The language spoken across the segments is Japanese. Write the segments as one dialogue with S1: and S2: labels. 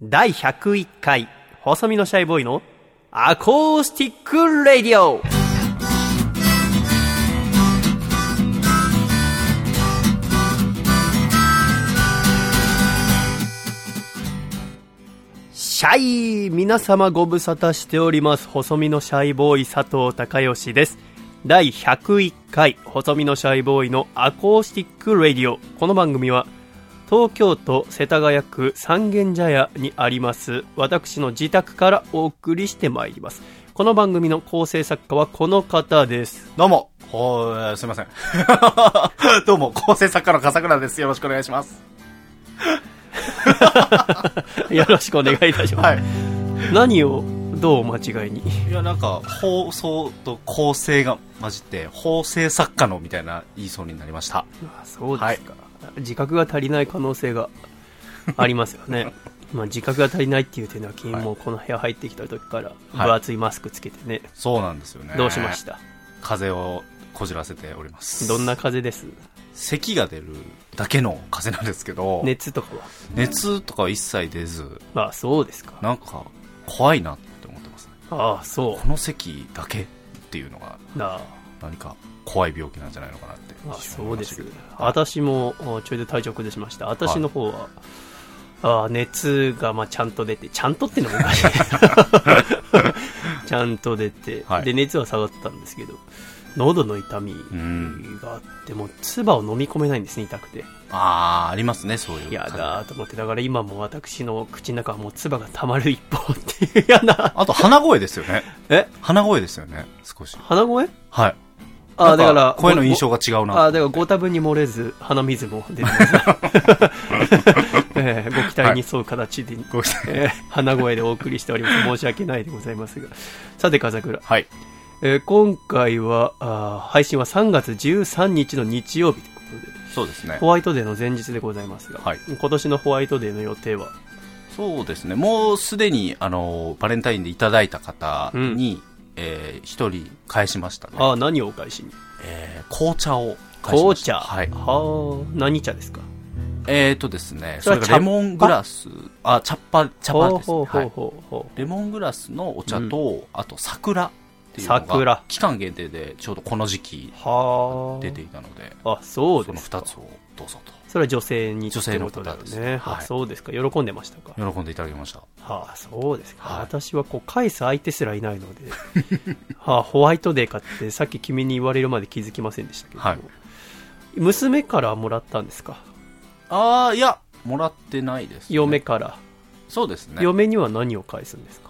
S1: 第101回細身のシャイボーイのアコースティック Radio。シャイ皆様ご無沙汰しております。細身のシャイボーイ佐藤孝義です。第101回細身のシャイボーイのアコースティック Radio。この番組は東京都世田谷区三軒茶屋にあります私の自宅からお送りしてまいりますこの番組の構成作家はこの方です
S2: どうも、ほーすいません。どうも、構成作家の笠倉です。よろしくお願いします。
S1: よろしくお願いいたします、
S2: はい。
S1: 何をどう間違いに？
S2: いや、なんか、放送と構成が混じって、構成作家のみたいな言いそうになりました。
S1: あそうですか、自覚が足りない可能性が ありますよね。まあ自覚が足りないっていう点では君もこの部屋入ってきた時から分厚いマスクつけてね、
S2: そうなんですよね。
S1: どうしました？
S2: 風邪をこじらせております。
S1: どんな風邪です？
S2: 咳が出るだけの風邪なんですけど、
S1: 熱とかは？
S2: 熱とかは一切出ず、
S1: ああそうですか。
S2: なんか、怖いなって思ってますね。
S1: ああそ
S2: この咳だけっていうのが、何か怖い病気なんじゃないのかなって。
S1: あそうです
S2: いましたけど
S1: 私もあちょいで体調崩しました私の方は、あ熱がまあちゃんと出てちゃんとっていうのもおかしい ちゃんと出て、
S2: はい
S1: で熱は下がったんですけど喉の痛み
S2: うん。
S1: があってもう唾を飲み込めないんですね痛くて
S2: ああ、ありますね、そういう。
S1: やだと思ってだから今も私の口の中はもう唾が溜まる一方っていうやな
S2: あと、鼻声ですよね。
S1: え？
S2: 鼻声ですよね、少し。
S1: 鼻声？
S2: はい。
S1: あだから
S2: 声の印象が違うな。
S1: あだからご多分に漏れず鼻水も出てます、ええご期待に沿う形で、
S2: ご期待
S1: えー鼻声でお送りしております。申し訳ないでございますが。さて、風倉。
S2: はい。
S1: えー今回はあー配信は3月13日の日曜日ということで、
S2: そうですね
S1: ホ。ワイトデーの前日でございますが、
S2: はい
S1: 今年のホワイトデーの予定は、
S2: そうですね。もうすでに、あの、バレンタインでいただいた方に、えー一人返しましたね。
S1: あー何をお返しに？
S2: えー紅茶を返しま
S1: 紅
S2: した。
S1: 茶。
S2: はい。
S1: はあ何茶ですか？
S2: えーとですね、
S1: それ
S2: がレモングラス、あ、茶っ葉、茶葉ですね。
S1: ほうほう
S2: はい
S1: ほうほう。
S2: レモングラスのお茶と、あと桜っていうの
S1: 桜
S2: が、期間限定でちょうどこの時期
S1: はあ。
S2: 出ていたので、
S1: あ、そう
S2: その
S1: ですか。
S2: 二つをどうぞと。
S1: それは女性に
S2: 女性の
S1: ことだよ
S2: 方です
S1: ね。あ
S2: はい
S1: そうですか。喜んでましたか？
S2: 喜んでいただきました。
S1: はあ、そうですか。
S2: はい
S1: 私はこう、返す相手すらいないので、はあ、ホワイトデーかって、さっき君に言われるまで気づきませんでしたけども、
S2: はい
S1: 娘からもらったんですか？
S2: ああ、いや、もらってないです、ね。
S1: 嫁から、
S2: そうですね。
S1: 嫁には何を返すんですか？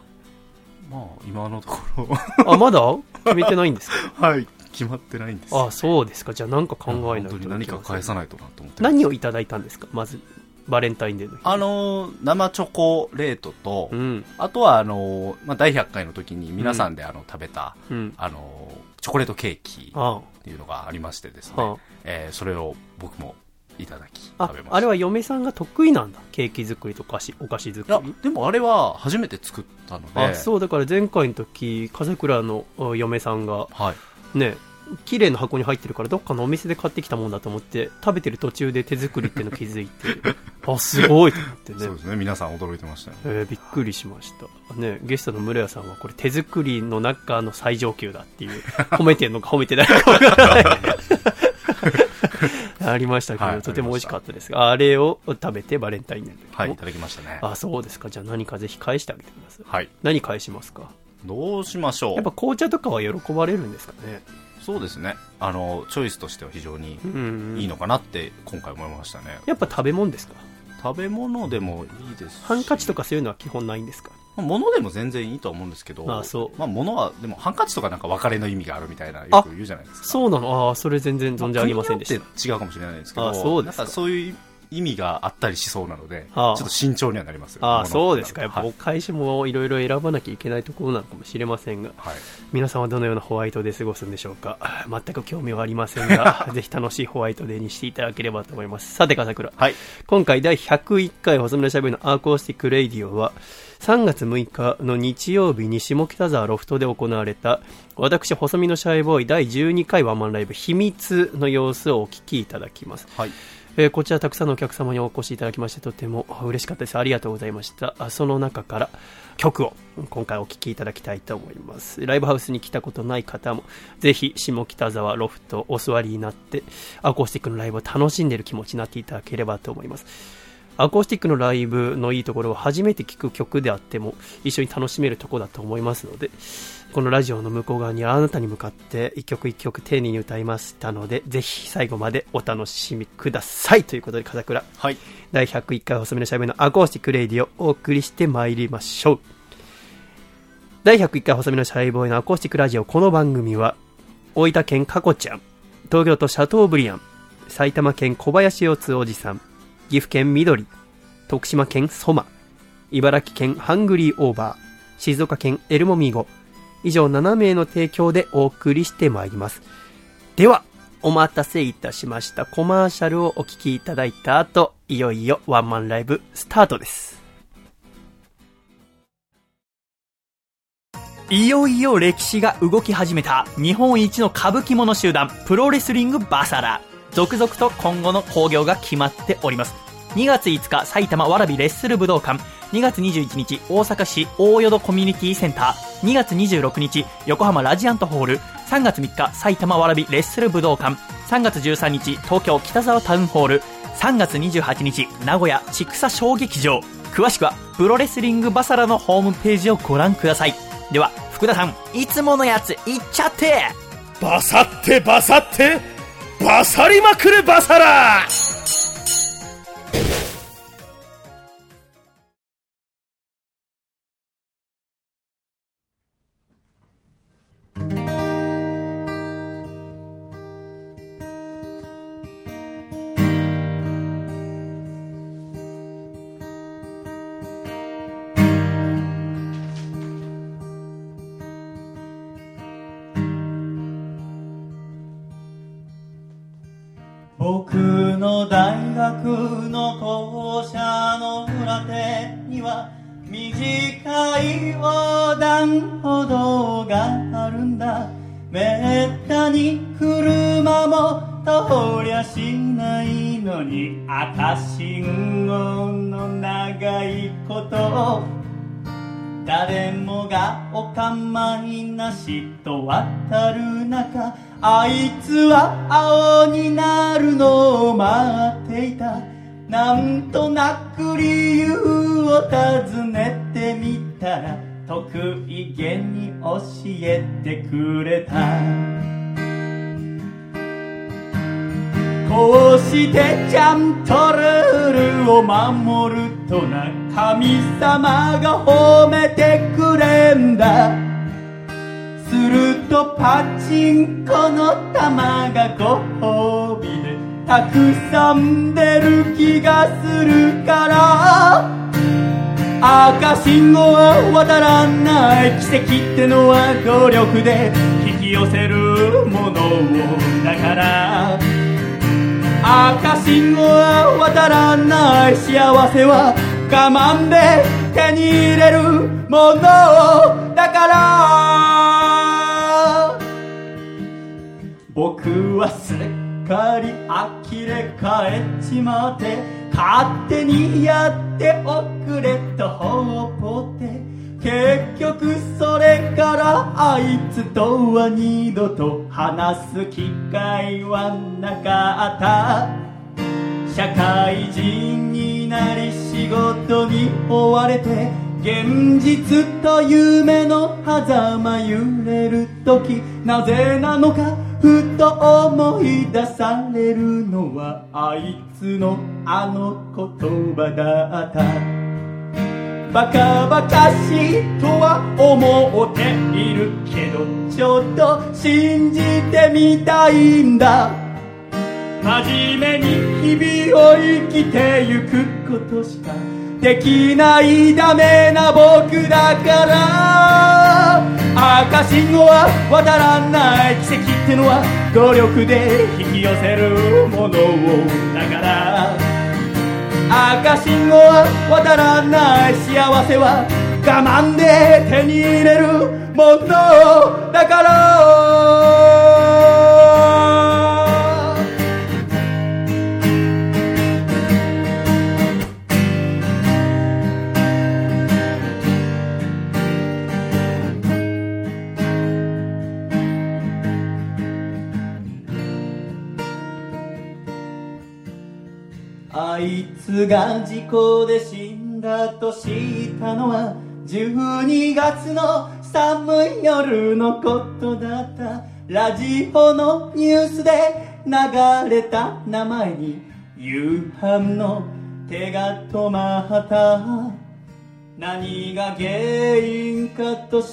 S2: まあ、今のところ
S1: あ、まだ？決めてないんですか？
S2: はい、決まってないんです。
S1: あ、そうですか。じゃあ何か考えないと
S2: 本当に何か返さ
S1: ない。
S2: となと思って
S1: 何をいただいたんですか？まず、バレンタインデーの日。
S2: あのー生チョコレートと、
S1: うん、
S2: あとは、あのーまあ、第100回の時に皆さんで、あの、食べた、
S1: うん。
S2: あのーチョコレートケーキ
S1: あ
S2: っていうのがありましてですね、
S1: あ、あ
S2: えーそれを僕もいただき、
S1: あ
S2: 食べました。
S1: あれは嫁さんが得意なんだ？ケーキ作りとかしお菓子作
S2: いや
S1: り。、
S2: でもあれは初めて作ったので、
S1: あそうだから前回の時風倉のお嫁さんが
S2: はい。
S1: ね綺麗な箱に入ってるからどっかのお店で買ってきたもんだと思って食べてる途中で手作りっていうの気づいて あすごいと思ってね。
S2: そうですね、皆さん驚いてましたね。
S1: えーびっくりしました、ね、ゲストの室屋さんはこれ手作りの中の最上級だっていう 褒めてるのか褒めてないのかわからない。ありましたけど、
S2: はい
S1: とても美味しかったですがあれを食べてバレンタインデー
S2: はい、いただきましたね。
S1: あそうですか。じゃあ何かぜひ返してあげてください。
S2: はい。
S1: 何返しますか？
S2: どうしましょう。
S1: やっぱ紅茶とかは喜ばれるんですかね。
S2: そうですね。あの、チョイスとしては非常に
S1: うん
S2: いいのかなって今回思いましたね。
S1: やっぱ食べ物ですか？
S2: 食べ物でもいいですし。
S1: ハンカチとかそういうのは基本ないんですか？
S2: まあ物でも全然いいとは思うんですけど、
S1: あそう。
S2: まあ物は、でもハンカチとかなんか別れの意味があるみたいな、よく言うじゃないですか。
S1: そうなの。ああそれ全然存じ上げませんでした。
S2: まあ違うかもしれないですけど、
S1: あそうですか。
S2: なんかそういう意味があったりしそうなので、
S1: あ。
S2: ちょっと慎重にはなりますよ。
S1: ああ
S2: 物
S1: そうですか。やっぱ
S2: はい
S1: お返しもいろいろ選ばなきゃいけないところなのかもしれませんが
S2: はい。
S1: 皆さんはどのようなホワイトデー過ごすんでしょうか？全く興味はありませんがぜひ楽しいホワイトデーにしていただければと思います。さて笠倉。
S2: はい。
S1: 今回第101回細身のシャイボーイのアコースティックレイディオは3月6日の日曜日に下北沢ロフトで行われた私細身のシャイボーイ第12回ワンマンライブ秘密の様子をお聞きいただきます、
S2: はい。
S1: えー、こちらたくさんのお客様にお越しいただきましてとても嬉しかったです。ありがとうございました。その中から曲を今回お聴きいただきたいと思います。ライブハウスに来たことない方もぜひ下北沢ロフトお座りになってアコースティックのライブを楽しんでいる気持ちになっていただければと思います。アコースティックのライブのいいところは初めて聴く曲であっても一緒に楽しめるところだと思いますのでこのラジオの向こう側にあなたに向かって一曲一曲丁寧に歌いましたので、ぜひ最後までお楽しみください。ということで、風倉。
S2: はい。
S1: 第101回細身のシャイボーイのアコースティックレイディをお送りしてまいりましょう。第101回細身のシャイボーイのアコースティックラジオ。この番組は、大分県かこちゃん、東京都シャトーブリアン、埼玉県小林四つおじさん、岐阜県緑、徳島県ソマ、茨城県ハングリーオーバー、静岡県エルモミーゴ、以上7名の提供でお送りしてまいります。では、お待たせいたしましたコマーシャルをお聴きいただいた後、いよいよワンマンライブスタートです。
S3: いよいよ歴史が動き始めた日本一の歌舞伎者集団プロレスリングバサラ。続々と今後の興行が決まっております。2月5日埼玉わらびレッスル武道館2月21日大阪市大淀コミュニティセンター。2月26日横浜ラジアントホール。3月3日埼玉わらびレッスル武道館。3月13日東京北沢タウンホール。3月28日名古屋千草小劇場。詳しくはプロレスリングバサラのホームページをご覧ください。では福田さんいつものやついっちゃって。
S4: バサってバサってバサりまくるバサラ。
S5: 学の校舎の裏手には短い横断歩道があるんだ。めったに車も通りゃしないのに赤信号の長いこと誰もがお構いなしと渡る中あいつは青になるのを待っていた。なんとなく理由を尋ねてみたら得意げに教えてくれた。こうしてちゃんとルールを守るとな。神様が褒めてくれんだ。するとパチンコの玉がご褒美でたくさん出る気がするから。赤信号は渡らない奇跡ってのは努力で引き寄せるものをだから。赤信号は渡らない幸せは我慢で手に入れるものだから。僕はすっかり呆れ返っちまって勝手にやっておくれとほっぽって結局それからあいつとは二度と話す機会はなかった。社会人になり仕事に追われて現実と夢の狭間揺れる時なぜなのか？ふと思い出されるのはあいつのあの言葉だった。バカバカしいとは思っているけどちょっと信じてみたいんだ。真面目に日々を生きてゆくことしかできないダメな僕だから。赤信号は渡らない奇跡ってのは努力で引き寄せるものをだから。赤信号は渡らない幸せは我慢で手に入れるものだから。が事故で死んだと知ったのは12月の寒い夜のことだった。ラジオのニュースで流れた名前に夕飯の手が止まった。何が原因かと調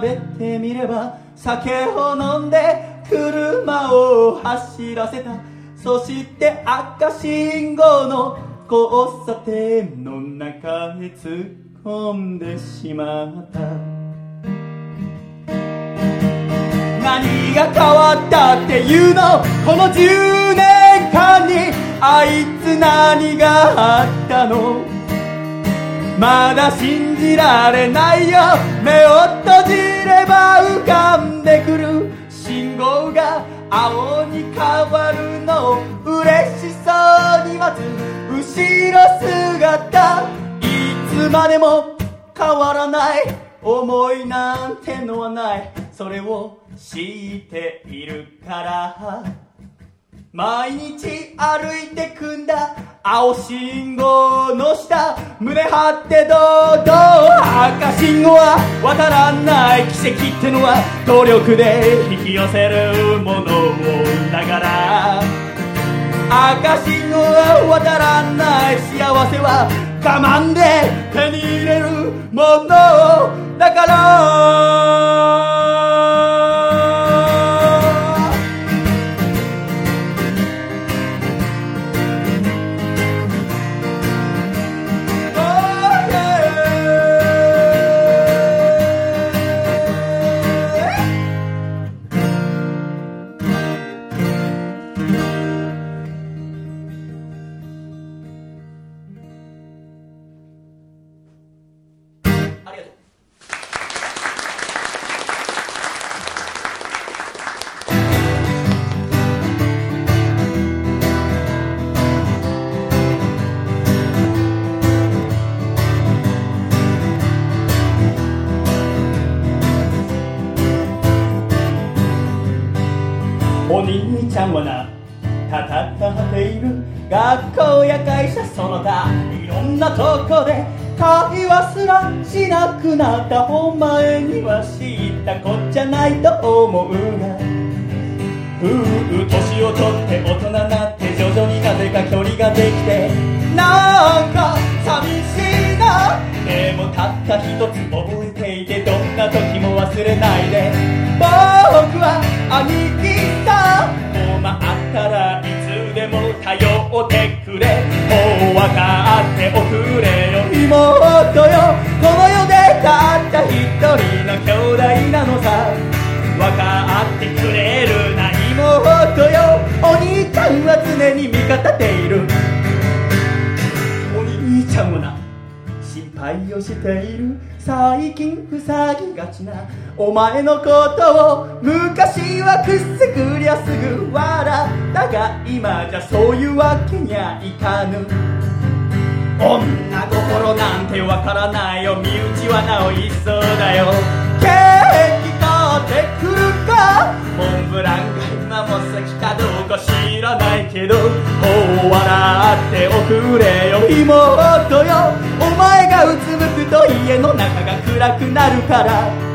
S5: べてみれば酒を飲んで車を走らせた。そして赤信号の交差点の中へ突っ込んでしまった何が変わったっていうのこの10年間にあいつ何があったの？まだ信じられないよ。目を閉じれば浮かんでくる。信号が青に変わるの。を嬉しそうに待つ。後ろ姿いつまでも変わらない思いなんてのはないそれを知っているから毎日歩いてくんだ青信号の下胸張って堂々赤信号は渡らない奇跡ってのは努力で引き寄せるものだから赤信号は渡らない幸せは我慢で手に入れるものだから塞ぎがちなお前のことを昔はくっせくりゃすぐ笑ったが今じゃそういうわけにはいかぬ。女心なんてわからないよ身内はなおいっそうだよ。ケーキ買ってくるか。モンブランが今も好きかどうか知らないけど。もう笑っておくれよ。妹よ。お前がうつむくと家の中が暗くなるから。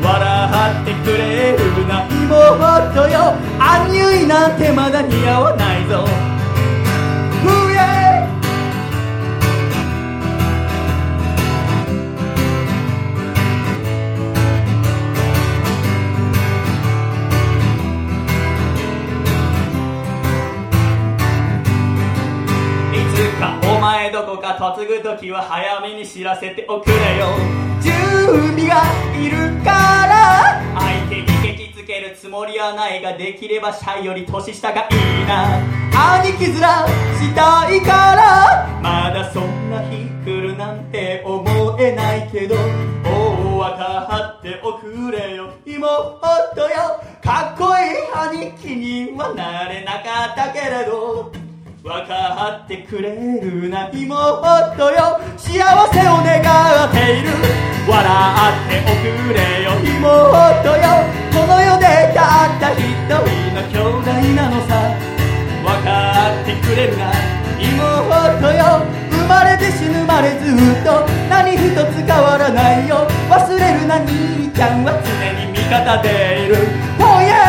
S5: 笑ってくれるな妹よ。アンニュイなんてまだ似合わないぞ。ふえ。いつかお前どこか嫁ぐ時は早めに知らせておくれよ。準備がいるから。相手にケチつけるつもりはないができればシャイより年下がいいな。兄貴面したいから。まだそんな日来るなんて思えないけどもう分かっておくれよ。妹よ。かっこいい兄貴にはなれなかったけれど分かってくれるな妹よ。幸せを願っている笑っておくれよ。妹よ。この世でたった一人の兄弟なのさ。分かってくれるな。妹よ。生まれて死ぬまでずっと。何一つ変わらないよ。忘れるな。兄ちゃんは常に味方でいる。という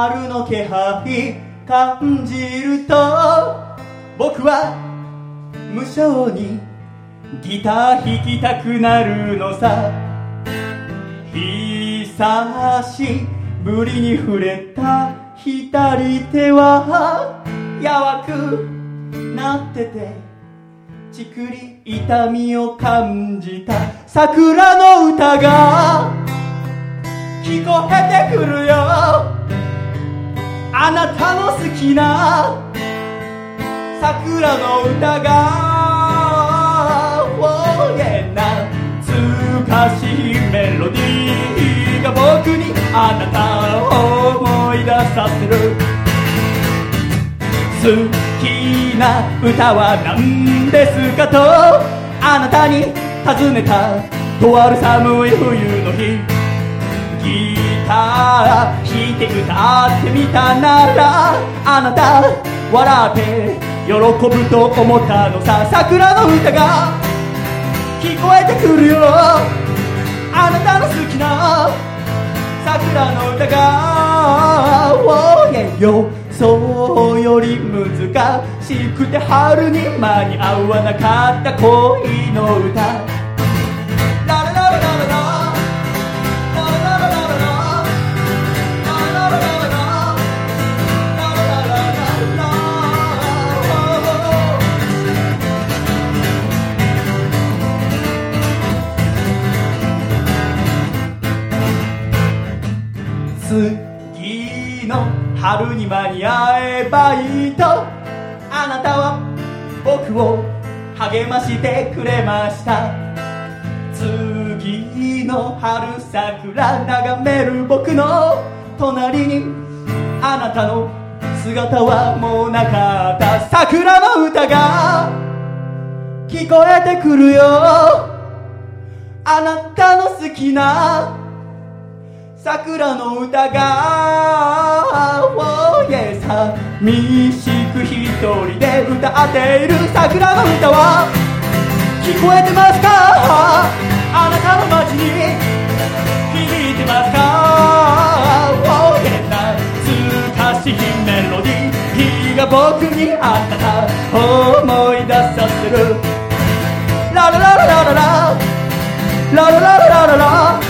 S5: 春の気配感じると僕は無性にギター弾きたくなるのさ。久しぶりに触れた左手は。やわくなってて。ちくり痛みを感じた。桜の歌が聞こえてくるよ。あなたの好きな桜の歌が Oh yeah 懐かしいメロディーが僕にあなたを思い出させる。好きな歌は何ですかとあなたに尋ねたとある寒い冬の日。ギター弾いて歌ってみたならあなた笑って喜ぶと思ったのさ。桜の歌が聞こえてくるよ。あなたの好きな桜の歌が Oh yeah 予想より難しくて春に間に合わなかった恋の歌。次の春に間に合えばいいと。あなたは僕を励ましてくれました。次の春桜眺める僕の隣に。あなたの姿はもうなかった。桜の歌が聞こえてくるよ。あなたの好きな桜の歌が Oh yeah 寂しく一人で歌っている桜の歌は。聞こえてますか？あなたの街に響いてますか？Oh yeah 懐かしいメロディー。が僕にあったか。思い出させる。ララララララララララララララ。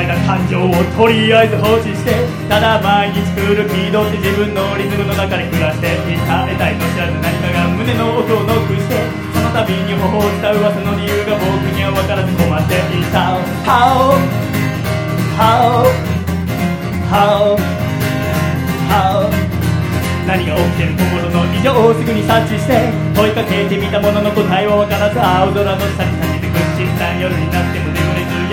S5: 春に芽生えた感情をとりあえず放置してただ毎日来る気取って自分のリズムの中で暮らしていた。得たいと知らず何かが胸の奥をノックしてその度に頬を伝う噂の理由が僕には分からず困っていた。How How How How 何が起きてる心の異常をすぐに察知して問いかけてみたものの答えは分からず青空の下に立ちてく小さい夜になっても眠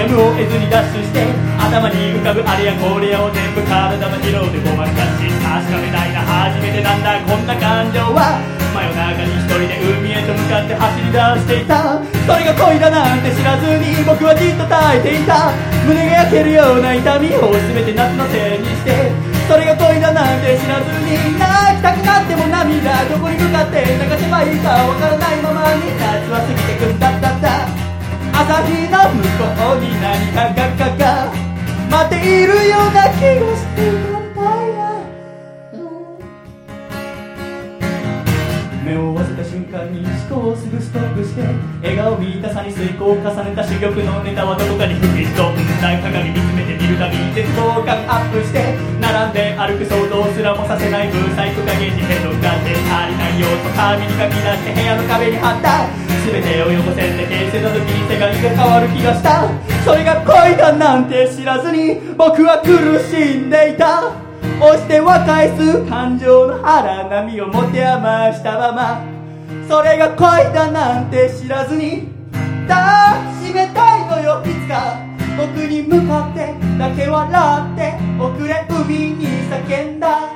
S5: れずやむを得ずにダッシュして頭に浮かぶあれやこれやを全部体の疲労でごまかし確かめたいな初めてなんだこんな感情は真夜中に一人で海へと向かって走り出していたそれが恋だなんて知らずに僕はじっと耐えていた胸が焼けるような痛みを全て夏のせいにしてそれが恋だなんて知らずに泣きたくなっても涙どこに向かって流せばいいかわからないままに夏は過ぎてくんだったった朝日の向こうに何かががが待っているような気がしてたんだよ目を合わせた瞬間に思考をすぐストップして笑顔見たさに遂行を重ねた珠玉のネタはどこかに吹き飛んだ鏡見つめてみるたび絶望感アップして並んで歩く想像すらもさせないブーサイク影にヘドがで足りない要素紙に書き出して部屋の壁に貼った全てを横線で形成の時に世界が変わる気がした。それが恋だなんて知らずに僕は苦しんでいた。押しては返す感情の荒波を持て余したまま。それが恋だなんて知らずに抱きしめたいのよいつか。僕に向かってだけ笑って遅れ海に叫んだ。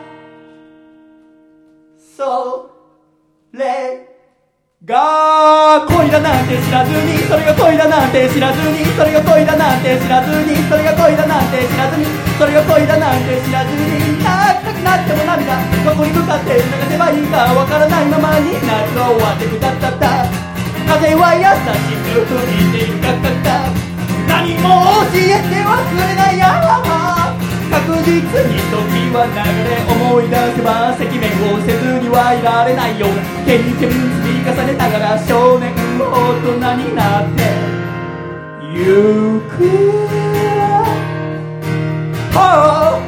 S5: それが恋だなんて知らずに。それが恋だなんて知らずに。それが恋だなんて知らずに。それが恋だなんて知らずに。それが恋だなんて知らずに。泣きたくなっても涙どこに向かって流せばいいかわからないままに夏が終わってくだった。った風は優しく吹いているガッガッガ何も教えてはくれないや確実に時は流れ思い出せば赤面をせずにはいられないような経験積み重ねながら少年大人になって。ゆくは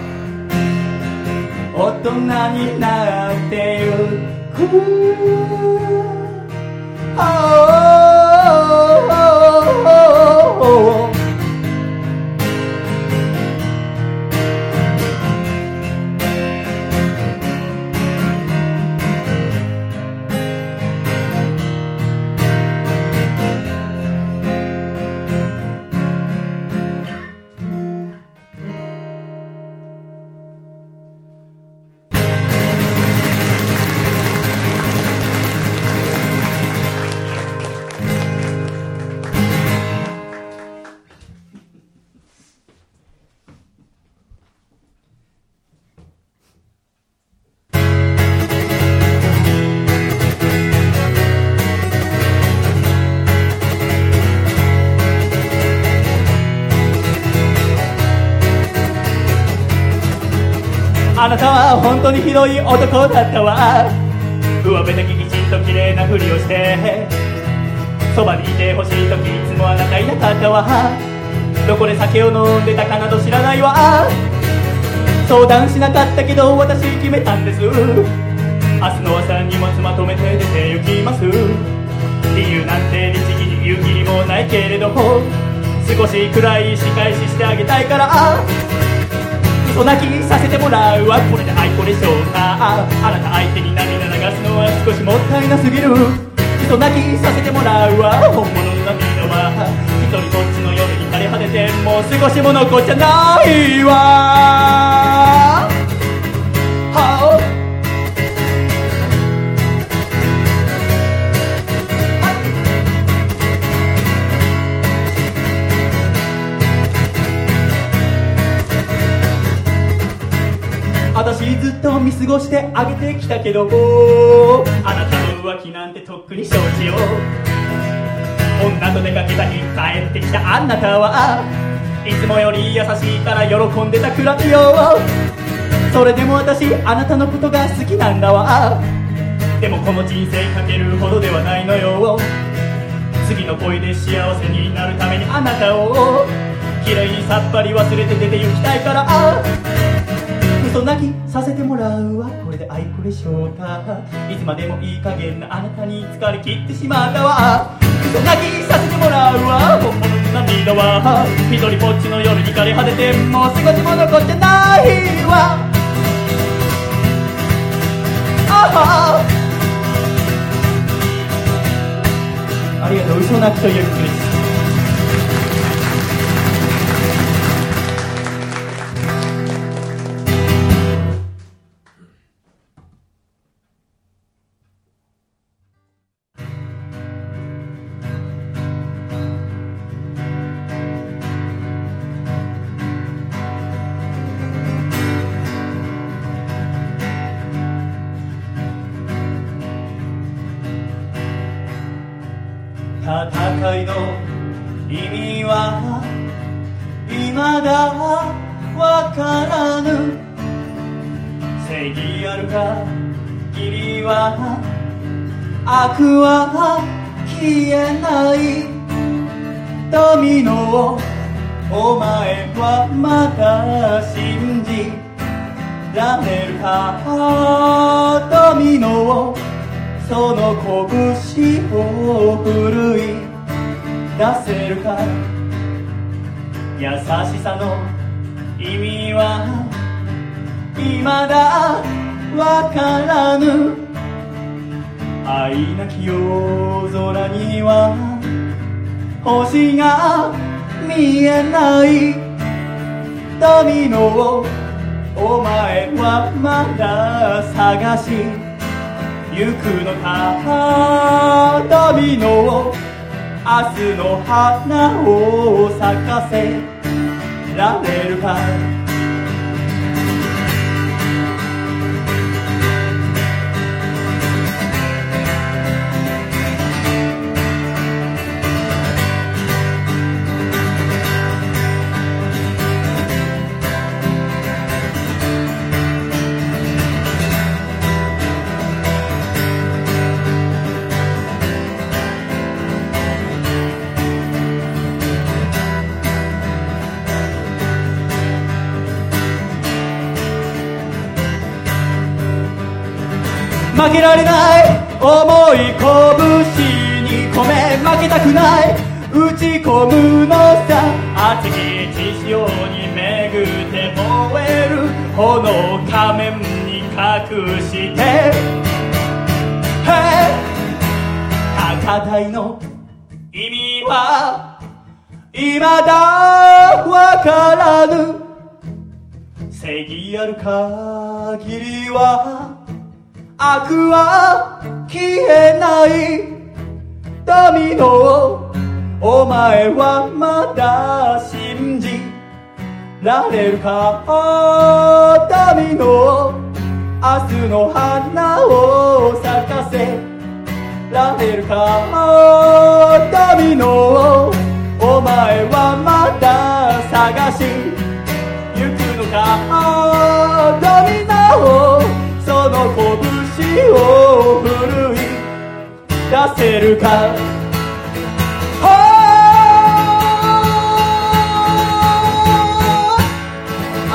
S5: 大人になってゆく。はにひどい男だったわ。上辺だけきちんと綺麗なふりをしてそばにいてほしい時いつもあなたいなかったわ。どこで酒を飲んでたかなど知らないわ。相談しなかったけど私決めたんです。明日の朝荷物まとめて出て行きます。理由なんて律儀に言う気にもないけれど少しくらい仕返ししてあげたいから。嘘泣きさせてもらうわ。これで愛子でしょうか。あなた相手に涙流すのは少しもったいなすぎる。人泣きさせてもらうわ。本物の涙は一人ぼっちの夜に枯れ果ててもう少しも残っちゃないわ。はあ。っと見過ごしてあげてきたけどあなたの浮気なんてとっくに承知よ。女と出かけた日帰ってきたあなたはいつもより優しいから喜んでたくらいよ。それでも私あなたのことが好きなんだわ。でもこの人生かけるほどではないのよ。次の恋で幸せになるためにあなたを綺麗にさっぱり忘れて出て行きたいから。嘘泣きさせてもらうわ。これで愛子でしょうか。いつまでもいい加減なあなたに疲れ切ってしまったわ。嘘泣きさせてもらうわ。本物の涙は。一人ぼっちの夜に枯れ果ててもう少しも残ってないわ。ああありがとう。嘘泣きという曲です見えない。ドミノをお前はまだ探し。行くのか。ドミノを明日の花を咲かせられるか。けられない重い拳に込め負けたくない。打ち込むのさ。熱き血潮に巡って燃える炎仮面に隠して。Hey 高台の意味は未だわからぬ。正義ある限りは悪は消えないダミノをお前はまだ信じられるかダミノを明日の花を咲かせられるかダミノをお前はまだ探し行くのかダミノをその拳を奮い出せるか？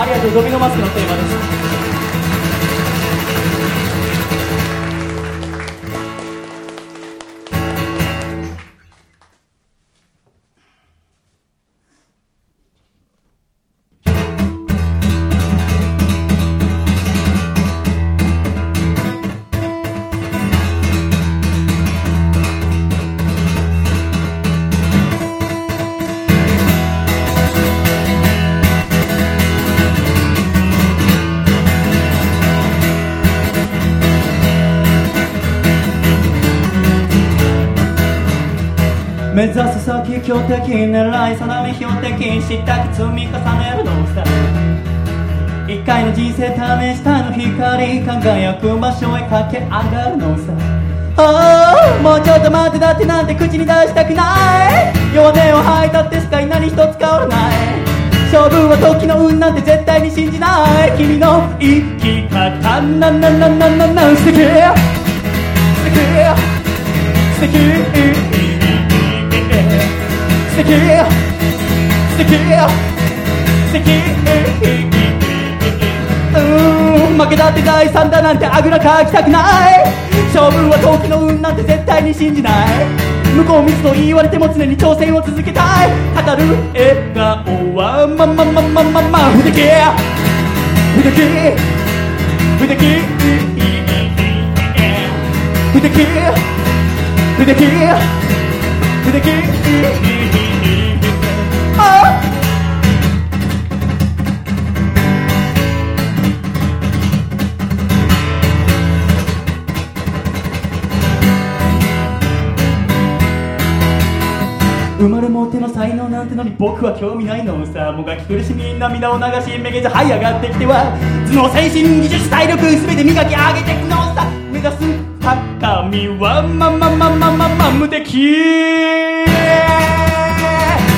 S5: ありがとう。ドミノマスクのテーマです。目指す先強敵狙い定め標的したく積み重ねるのさ。一回の人生試したの光輝く場所へ駆け上がるのさ。ああもうちょっと待ってだってなんて口に出したくない。弱音を吐いたって世界何一つ変わらない。勝負は時の運なんて絶対に信じない。君の生き方。なななななな素敵。素敵。素敵。敵素敵素敵うん負けだって第三だなんてあぐらかきたくない。勝負は時の運なんて絶対に信じない。向こう水と言われても常に挑戦を続けたい。語る笑顔はまんまんまんまんまま。不敵不敵不敵不敵不敵不敵あ生まれもての才能なんてのに僕は興味ないのさ。もがき苦しみ涙を流しめげず這い上がってきては頭脳精神技術体力全て磨き上げてくのさ。目指す高みはまままままま無敵。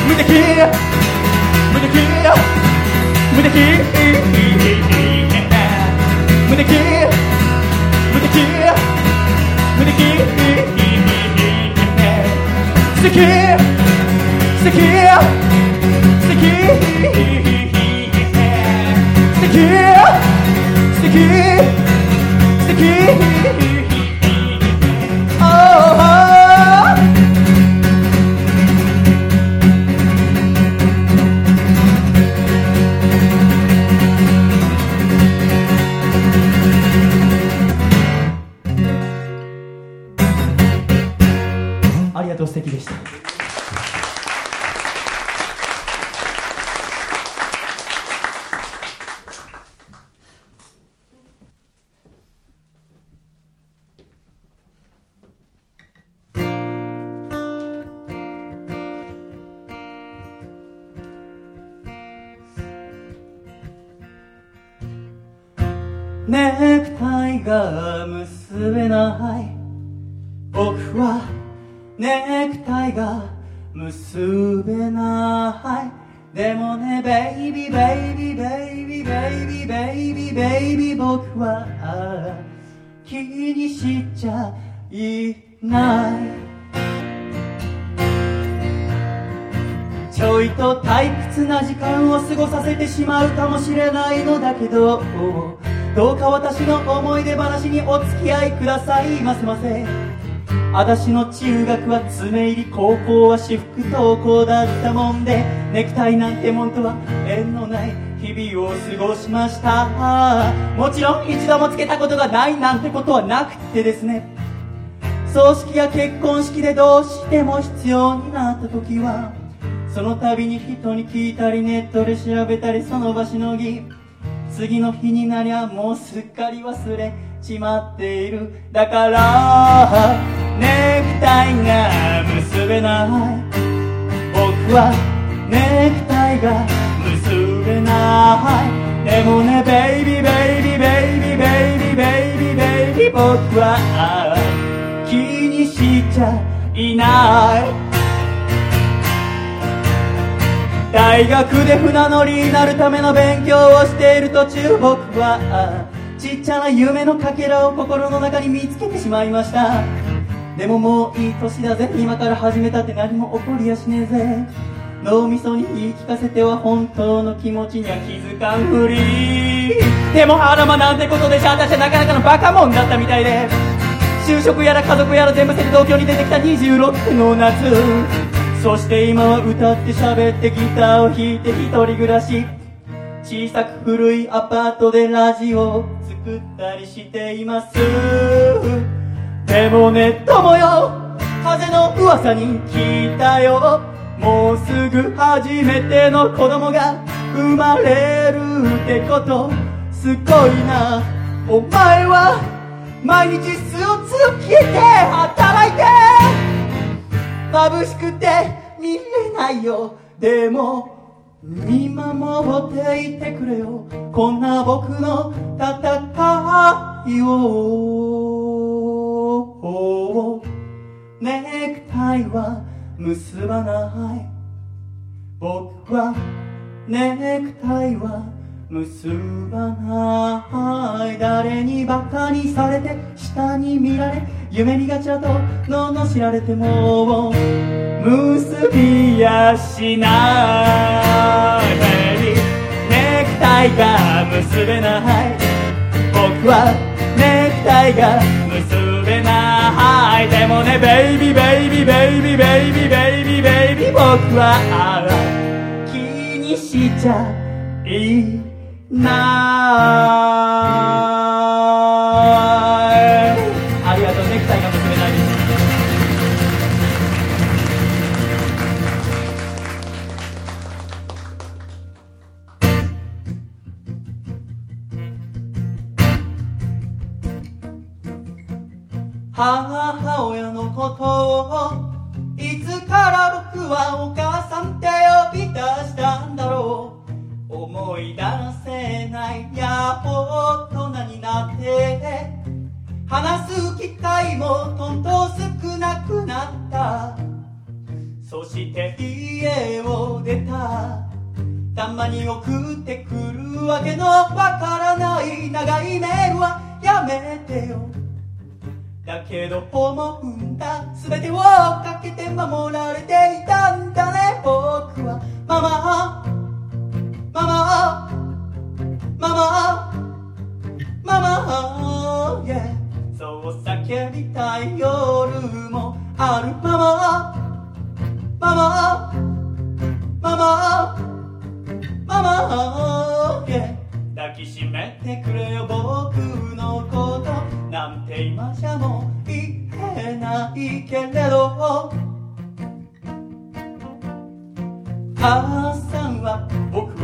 S5: 無敵。無敵。無敵。無敵。無敵。無敵。素敵。素敵素敵素敵素敵素敵しまうかもしれないのだけどどうか私の思い出話にお付き合いくださいませ。ませ私の中学は爪入り高校は私服登校だったもんでネクタイなんてもんとは縁のない日々を過ごしました。もちろん一度もつけたことがないなんてことはなくてですね。葬式や結婚式でどうしても必要になった時はその度に人に聞いたりネットで調べたりその場しのぎ次の日になりゃもうすっかり忘れちまっている。だからネクタイが結べない。僕はネクタイが結べない。でもねベイビーベイビーベイビーベイビーベイビーベイビー僕は気にしちゃいない。大学で船乗りになるための勉強をしている途中僕はちっちゃな夢のかけらを心の中に見つけてしまいました。でももういい年だぜ今から始めたって何も起こりやしねえぜ。脳みそに言い聞かせては本当の気持ちには気づかんふり。でもあらまなんてことでしょ私はなかなかのバカモンだったみたいで。就職やら家族やら全部捨てて東京に出てきた26の夏。そして今は歌って喋ってギターを弾いて一人暮らし。小さく古いアパートでラジオを作ったりしています。でもね友よ。風の噂に聞いたよ。もうすぐ初めての子供が生まれるってこと。すごいな。お前は毎日スーツを着て働いて。眩しくて見れないよ。でも見守っていてくれよ。こんな僕の戦いを。ネクタイは結ばない。僕はネクタイは結ばない誰にバカにされて下に見られ夢見がちだと罵られても結びやしないネクタイが結べない。僕はネクタイが結べない。でもねベイビーベイビーベイビーベイビーベイビーベイビー僕は気にしちゃい。ない。ありがとうネクタイが結べない母親のことをいつから僕はお母さんって呼び出したんだろう。思い出せないや大人になって話す機会もどんどん少なくなった。そして家を出た。たまに送ってくるわけのわからない長いメールはやめてよ。だけど思うんだ。全てをかけて守られていたんだね。僕はママ。ママ。ママ。ママ、yeah、そう叫びたい夜もある。ママ。ママ。ママ。ママ、yeah、抱きしめてくれよ僕のこと。なんて今じゃもう言えないけれど。母さんは僕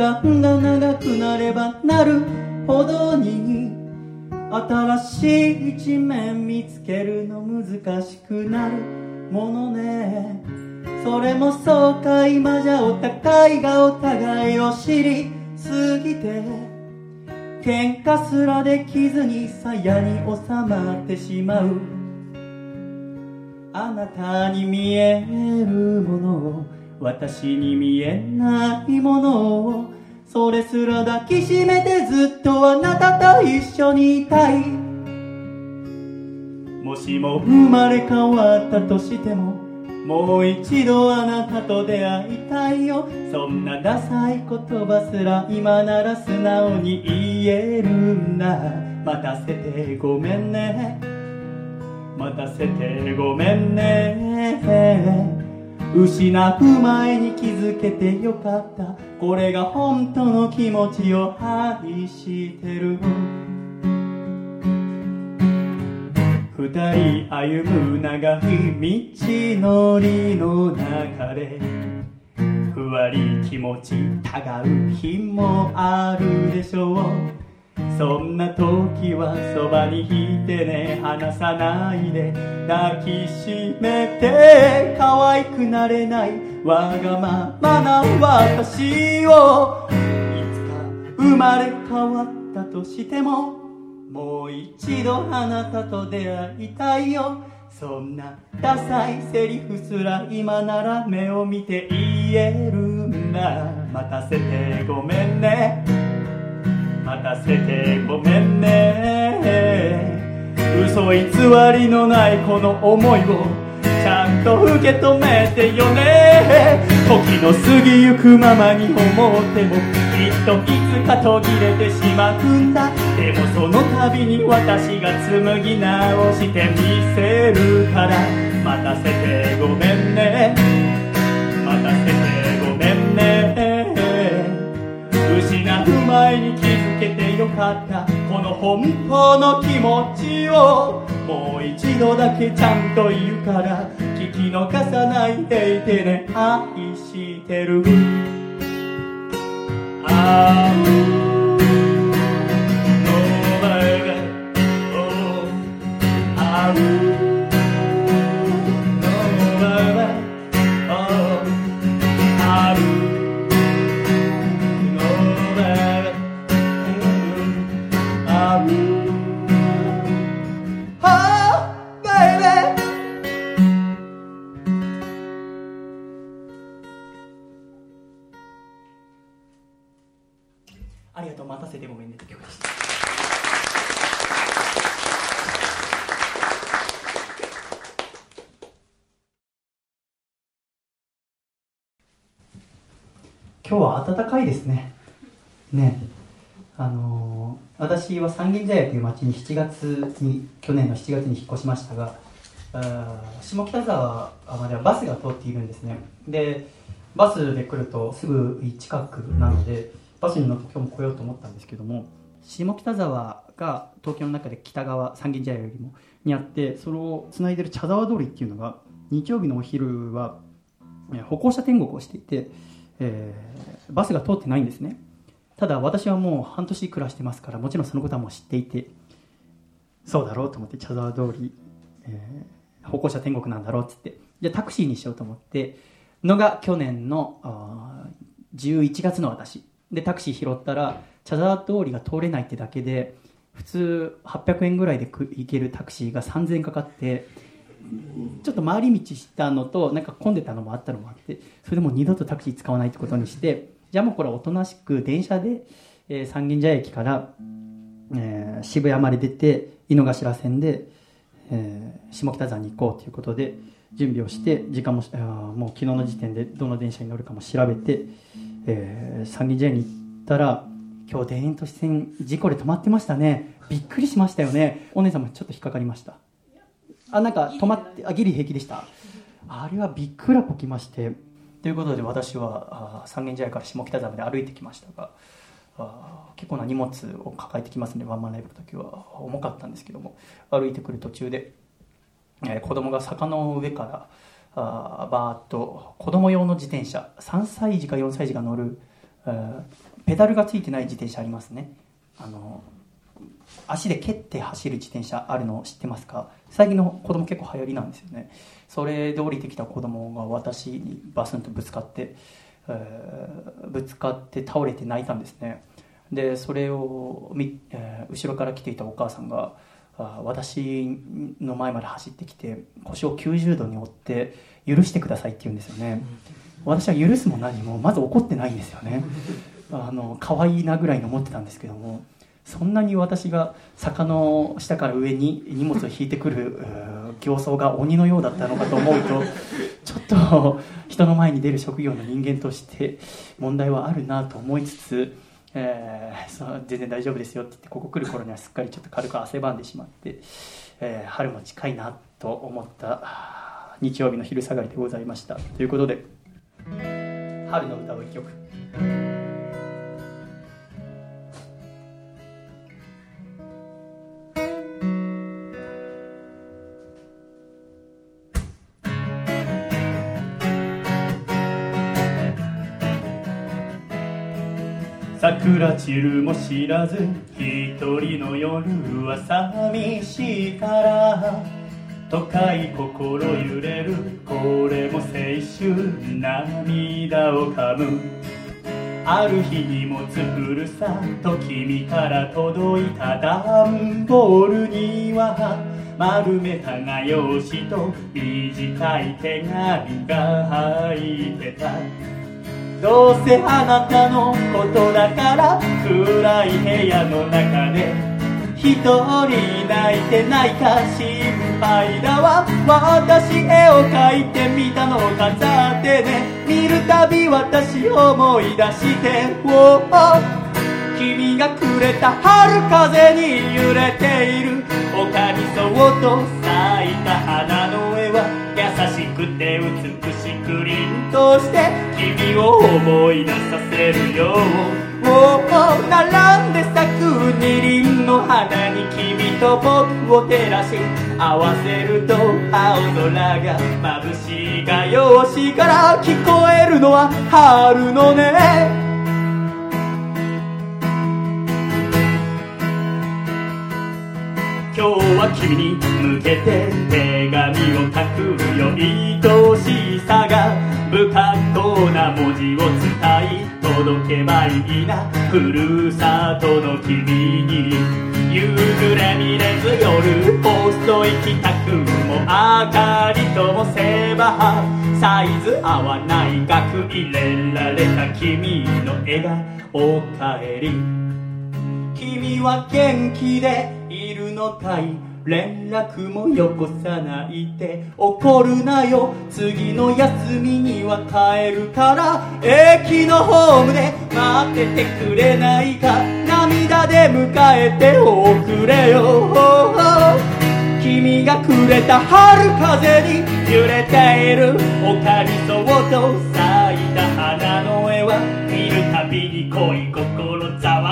S5: 間が長くなればなるほどに新しい一面見つけるの難しくなるものね。それもそうか今じゃお互いがお互いを知りすぎて喧嘩すらできずに鞘に収まってしまう。あなたに見えるものを私に見えないものをそれすら抱きしめてずっとあなたと一緒にいたい。もしも生まれ変わったとしてももう一度あなたと出会いたいよ。そんなダサい言葉すら今なら素直に言えるんだ。待たせてごめんね。待たせてごめんね。失う前に気づけてよかった。これが本当の気持ちを愛してる。二人歩む長い道のりの中でふわり気持ちたがう日もあるでしょう。そんな時はそばにいてね離さないで抱きしめて可愛くなれない。わがままな私をいつか生まれ変わったとしてももう一度あなたと出会いたいよ。そんなダサいセリフすら今なら目を見て言えるんだ。待たせてごめんね。待たせてごめんね。嘘偽りのないこの思いをちゃんと受け止めてよね。時の過ぎゆくままに思ってもきっといつか途切れてしまうんだ。でもその度に私が紡ぎ直してみせるから待たせてごめん前に気づけてよかった。この本当の気持ちをもう一度だけちゃんと言うから聞き逃さないでいてね。愛してる。ああ
S1: 今日は暖かいですね。ね。あのー私は三軒茶屋という町に7月に去年の7月に引っ越しましたがあ下北沢まではバスが通っているんですね。でバスで来るとすぐ近くなのでバスに乗って今日も来ようと思ったんですけども下北沢が東京の中で北側三軒茶屋よりもにあってそれをつないでる茶沢通りっていうのが日曜日のお昼は歩行者天国をしていて、えーバスが通ってないんですね。ただ私はもう半年暮らしてますからもちろんそのことはもう知っていてそうだろうと思って茶沢通り、えー歩行者天国なんだろうって言ってじゃあタクシーにしようと思ってのが去年のあ11月の私。でタクシー拾ったら茶沢通りが通れないってだけで普通800円ぐらいで行けるタクシーが3000円かかってちょっと回り道したのとなんか混んでたのもあったのもあってそれでもう二度とタクシー使わないってことにしてじゃあもうこれおとなしく電車で、えー三軒茶屋駅から、えー渋谷まで出て井の頭線で、えー下北沢に行こうということで準備をして時間もあもう昨日の時点でどの電車に乗るかも調べて、えー三軒茶屋に行ったら今日田園都市線事故で止まってましたね。びっくりしましたよね。お姉さんもちょっと引っかかりました。あなんか止まってあギリ平気でした。あれはびっくらこきまして。ということで私はあ三軒茶屋から下北沢まで歩いてきましたがあ結構な荷物を抱えてきますねワンマンライブの時は重かったんですけども歩いてくる途中で、えー子供が坂の上からあーバーッと子供用の自転車3歳児か4歳児が乗る、ペダルがついてない自転車ありますね。あの足で蹴って走る自転車あるの知ってますか？最近の子供結構流行りなんですよね。それで降りてきた子供が私にバスンとぶつかって、えーぶつかって倒れて泣いたんですね。でそれをみ、えー後ろから来ていたお母さんがあ私の前まで走ってきて腰を90度に折って許してくださいって言うんですよね。私は許すも何もまず怒ってないんですよね。あの可愛いなぐらいに思ってたんですけども。そんなに私が坂の下から上に荷物を引いてくるうー形相が鬼のようだったのかと思うと ちょっと人の前に出る職業の人間として問題はあるなと思いつつ、えーそう全然大丈夫ですよって言ってここ来る頃にはすっかりちょっと軽く汗ばんでしまって、えー春も近いなと思った日曜日の昼下がりでございました。ということで春の歌を一曲桜散るも知らず一人の夜は寂しいから。都会心揺れるこれも青春涙をかむある日荷物ふるさと君から。届いた段ボールには丸めた画用紙と短い手紙が入ってたどうせあなたのことだから暗い部屋の中で。一人泣いてないか心配だわ。私絵を描いてみたのを飾ってね。見るたび私思い出して。お君がくれた春風に揺れている。丘にそっと咲いた花のしくて美しく凛として君を思い出させるよおお並んで咲く二輪の花に君と僕を照らし合わせると青空が眩しいが用紙から聞こえるのは春のねは君に向けて手紙を書くよ愛しさが不格好な文字を伝い届けばいいなふるさとの君に勇
S5: 見れず夜遅い帰宅も明かりともせばサイズ合わない額入れられた君の笑顔おかえり君は元気でいるのかい？連絡もよこさないで。怒るなよ。次の休みには帰るから。駅のホームで待っててくれないか。涙で迎えておくれよ。君がくれた春風に揺れている。おかりそうと咲いた花の絵は見るたびに恋心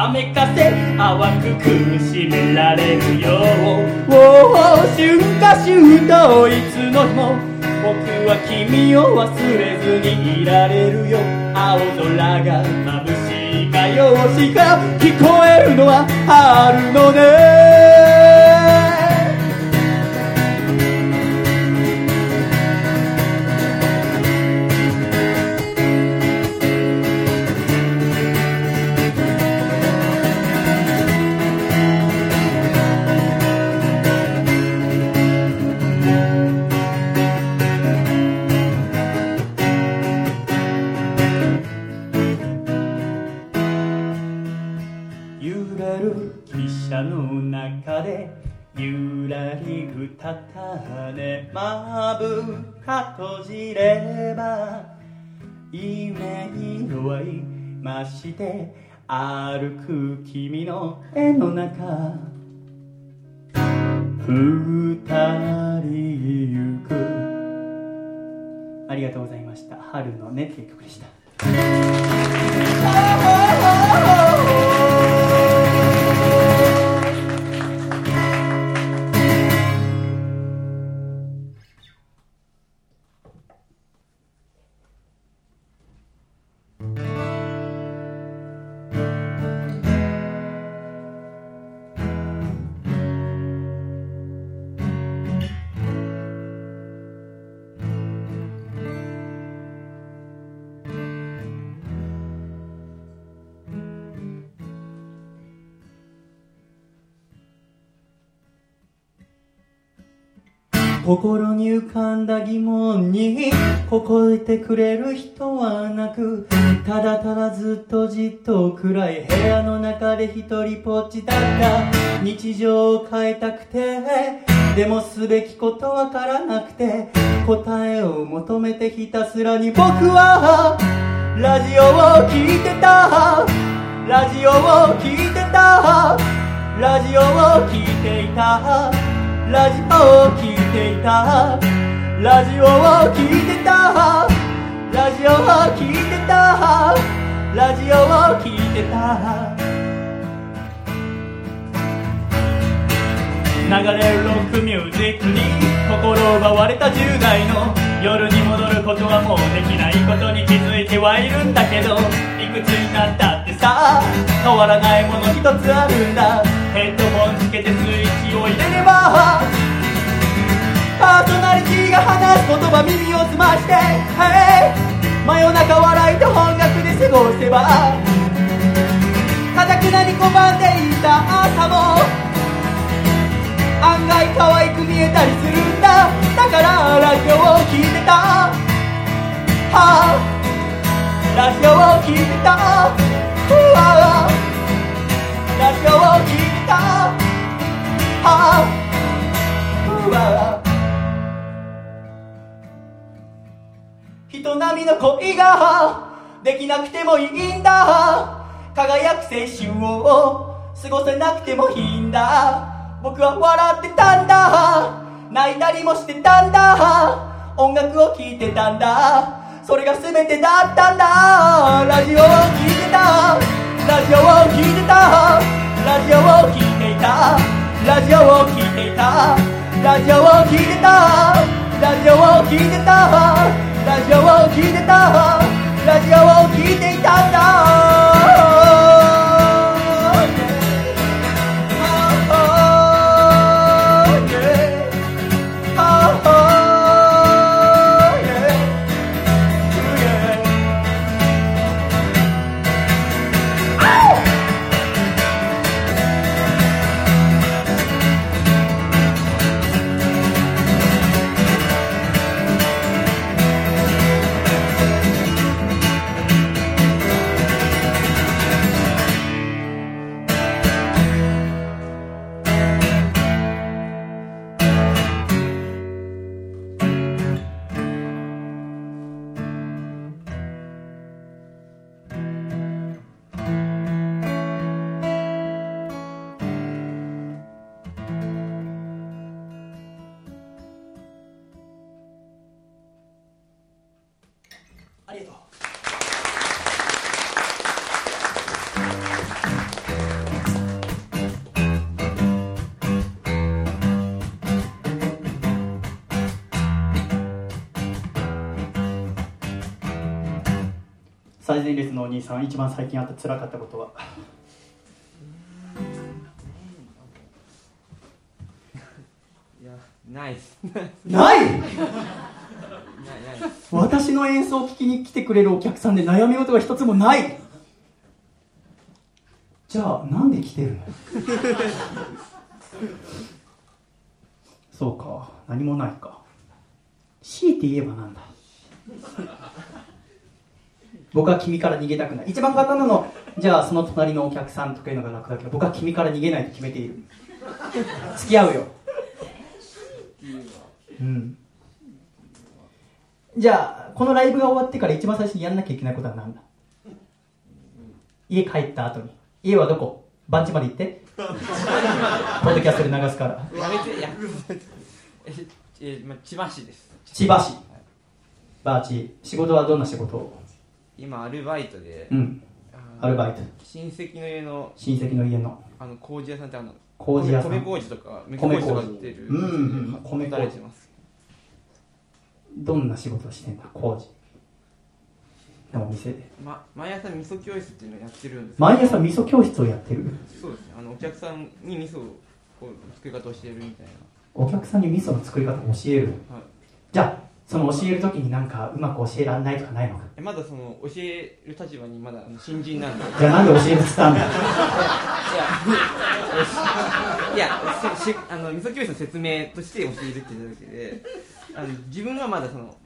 S5: 雨風淡く苦しめられるよおお春夏秋冬いつの日も僕は君を忘れずにいられるよ。青空が眩しいかよしか聞こえるのは春のね。ゆらりうたたねまぶか閉じれば夢に弱いまして歩く君の絵の中。二人行く。ありがとうございました。春のねっていう曲でした。心に浮かんだ疑問に答えてくれる人はなくただただずっとじっと暗い部屋の中で一人ぽっちだった。日常を変えたくてでもすべきことわからなくて答えを求めてひたすらに僕はラジオを聞いてた。ラジオを聞いてた。ラジオを聞いていた。ラジオを聞いていた。ラジオを聞いてた。ラジオを聞いてた。ラジオを聞いてた。流れるロックミュージックに心奪われた10代の。夜に戻ることはもうできないことに気づいてはいるんだけど。いくつになったってさ変わらないもの一つあるんだ。ヘッドホンつけてスイッチを入れれば。パーソナリティが話す言葉耳を澄まして、hey、真夜中笑いと音楽で過ごせば。かたくなに拒んでいた朝も。案外可愛く見えたりするんだ。だからラジオを聴いてた。はあ。ラジオを聴いてた。人並みの恋ができなくてもいいんだ。輝く青春を過ごせなくてもいいんだ。僕は笑ってたんだ。泣いたりもしてたんだ。音楽を聴いてたんだ。それが全てだったんだ。ラジオを聴いてた。ラジオを聴いてた。ラジオを聴いていた。ラジオを聴いていた。ラジオを聴いてた。ラジオを聴いてた。ラジオを聴いてた。ラジオを聴いていたんだ。最前列のお兄さん一番最近あった辛かったことは？
S6: いやない
S5: ない？
S6: ないない。
S5: 私の演奏を聞きに来てくれるお客さんで悩み事が一つもない。じゃあなんで来てるの？そうか何もないか。強いて言えばなんだ僕は君から逃げたくない。一番簡単なの。じゃあその隣のお客さんとかいうのが楽だけど僕は君から逃げないと決めている。付き合うよ。うん。じゃあこのライブが終わってから一番最初にやんなきゃいけないことは何だ？家帰った後に。家はどこ？番地まで行って。ポッドキャストで流すから。
S6: いや別にいやええまあ千葉市です。
S5: 千葉市。バーチ。仕事はどんな仕事を？
S6: 今アルバイトで、
S5: うん。
S6: あ
S5: アルバイト。
S6: 親戚の家の
S5: 親戚の家の。
S6: あの麹屋さんってあの
S5: 麹屋さん。
S6: 米麹とか米
S5: 米
S6: 麹とか
S5: 麹
S6: 売ってる
S5: うんうん米麹
S6: 働いてます
S5: どんな仕事をしてんだ工事。のお店で。
S6: ま、毎朝味噌教室っていうのをやってるんです
S5: 毎朝味噌教室をやってる？
S6: そうですね。あのお客さんに味噌をこう作り方をしてるみたい
S5: お客さんに味噌の作り方を教える
S6: な、はい、
S5: じゃあその教える時になんかうまく教えられないとかないのか？
S6: えまだその教える立場にまだ新人なんで。
S5: じゃあなんで教えるっつったんだ
S6: いや、いや、そしあの味噌教室の説明として教えるっていうだけで、あの自分はまだその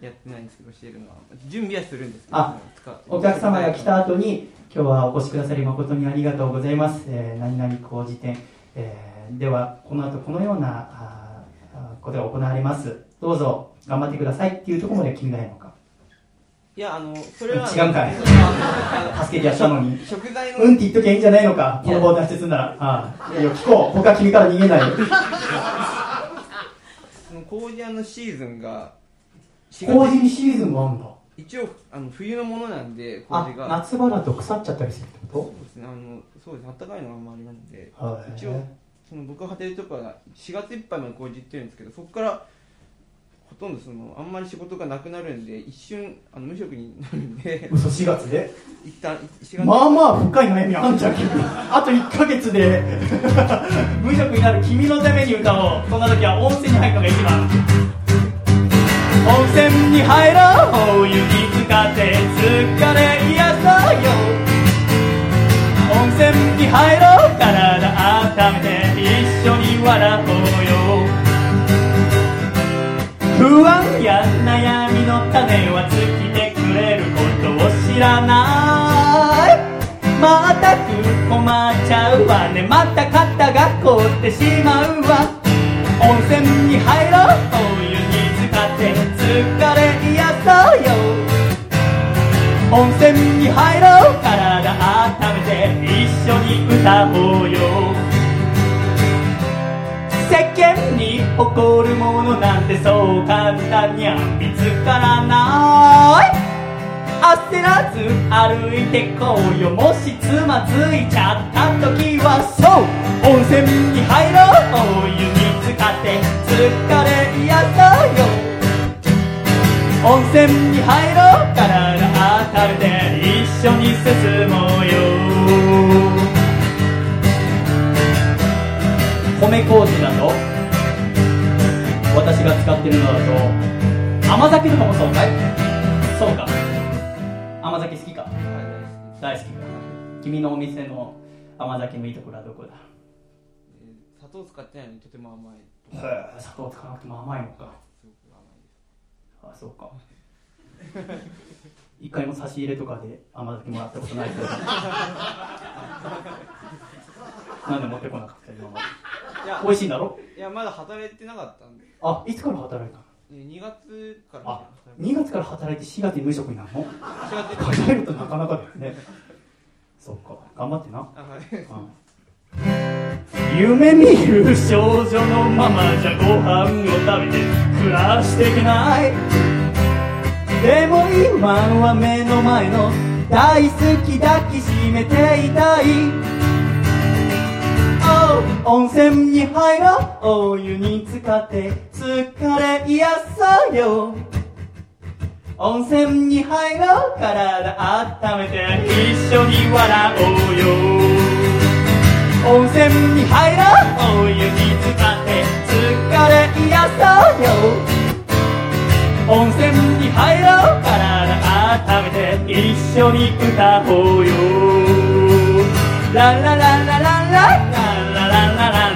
S6: やってないんですけど、教えるのは。準備はするんですけど、
S5: あお客様が来た後に今日はお越しくださり誠にありがとうございます、えー何々工事店、えーではこの後このようなあことが行われますどうぞ頑張ってください。っていうところまで君がやるのか。
S6: いや、あの、それは、
S5: 違うんかい。
S6: あ
S5: 助けてやったのに。
S6: の食材の、
S5: うんって言っときゃいいんじゃないのか。この棒脱出すんなら。ああ。いやいや聞こう。僕は君から逃げないよ。
S6: その麹屋のシーズンが、4
S5: 工
S6: 月
S5: 事にシーズンがあるんだ。
S6: 一応あの冬のものなんで、
S5: あ
S6: 麹が。
S5: 夏場だと腐っちゃったりするってこ
S6: そうですね、あの、そうですね、暖かいのがあんまりなんで、
S5: とはい
S6: 一応その僕が働いてるとこは4月いっぱいまで工事行ってるんですけどそこからほとんどそのあんまり仕事がなくなるんで一瞬あの無職になるんで
S5: 嘘4月で？
S6: 一旦4月
S5: まあまあ深い悩みあんじゃん。あと1ヶ月で。無職になる君のために歌おう。そんな時は温泉に入るのが一番。温泉に入ろう。お湯に浸かって疲れ癒そうよ。温泉に入ろう。体温めて一緒に笑おうよ不安や悩みの種は尽きてくれることを知らない。またく困っちゃうわね。また肩が凍ってしまうわ。温泉に入ろう。お湯に浸かって疲れ癒そうよ。温泉に入ろう。体温めて一緒に歌おうよ。世間に誇るものなんてそう簡単には見つからない。焦らず歩いてこうよ。もしつまずいちゃった時はそう。温泉に入ろう。お湯に浸かって疲れ癒そうよ。温泉に入ろう。体温めて一緒に進もうよ。米麹だと私が使ってるのだと甘酒とかもそうかい？そうか。甘酒好きか。大好き。か君のお店の甘酒のいいところはどこだ？
S6: えー砂糖使ってないのにとても甘い
S5: へえ砂糖使わなくても甘いのか。あそうか一回も差し入れとかで甘酒もらったことないけど。なんで持ってこなかった今まで。美味しいんだろ？
S6: いやまだ働いてなかったんで。
S5: あいつから働いたの？
S6: え2月から
S5: あ
S6: 働いて
S5: 2月から働いて4月に無職になるの
S6: ？4月
S5: るとなかなかだよね。そっか頑張ってな。
S6: あはい。
S5: 夢見る少女のままじゃご飯を食べて暮らしていけないでも今は目の前の大好き抱きしめていたい。Oh 温泉に入ろう。お湯に浸かって疲れ癒そう。よ温泉に入ろう。体温めて。一緒に笑おうよ。温泉に入ろう。お湯に浸かって疲れ癒そうよ。温泉に入ろう体温めて一緒に歌おうよ。ラララララララララララララララ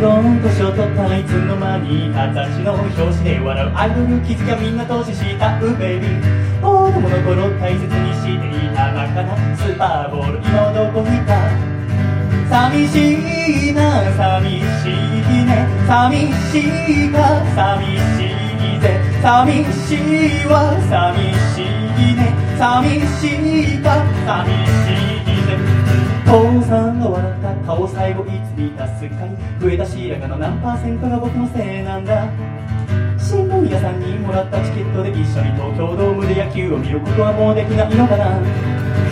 S5: どんどんとショートタイツの間に二十歳の表紙で笑う。アイドル気づきゃみんな投資した。ウベビー子供の頃大切にしていたバカなスーパーボール今どこにいた。寂しいな寂しいね。寂しいか寂しいぜ。寂しいわ寂しいね。寂しいか寂しい顔最後いつにたすっかり増えた白髪の何パーセントが僕のせいなんだ。新聞屋さんにもらったチケットで一緒に東京ドームで野球を見ることはもうできないのかな。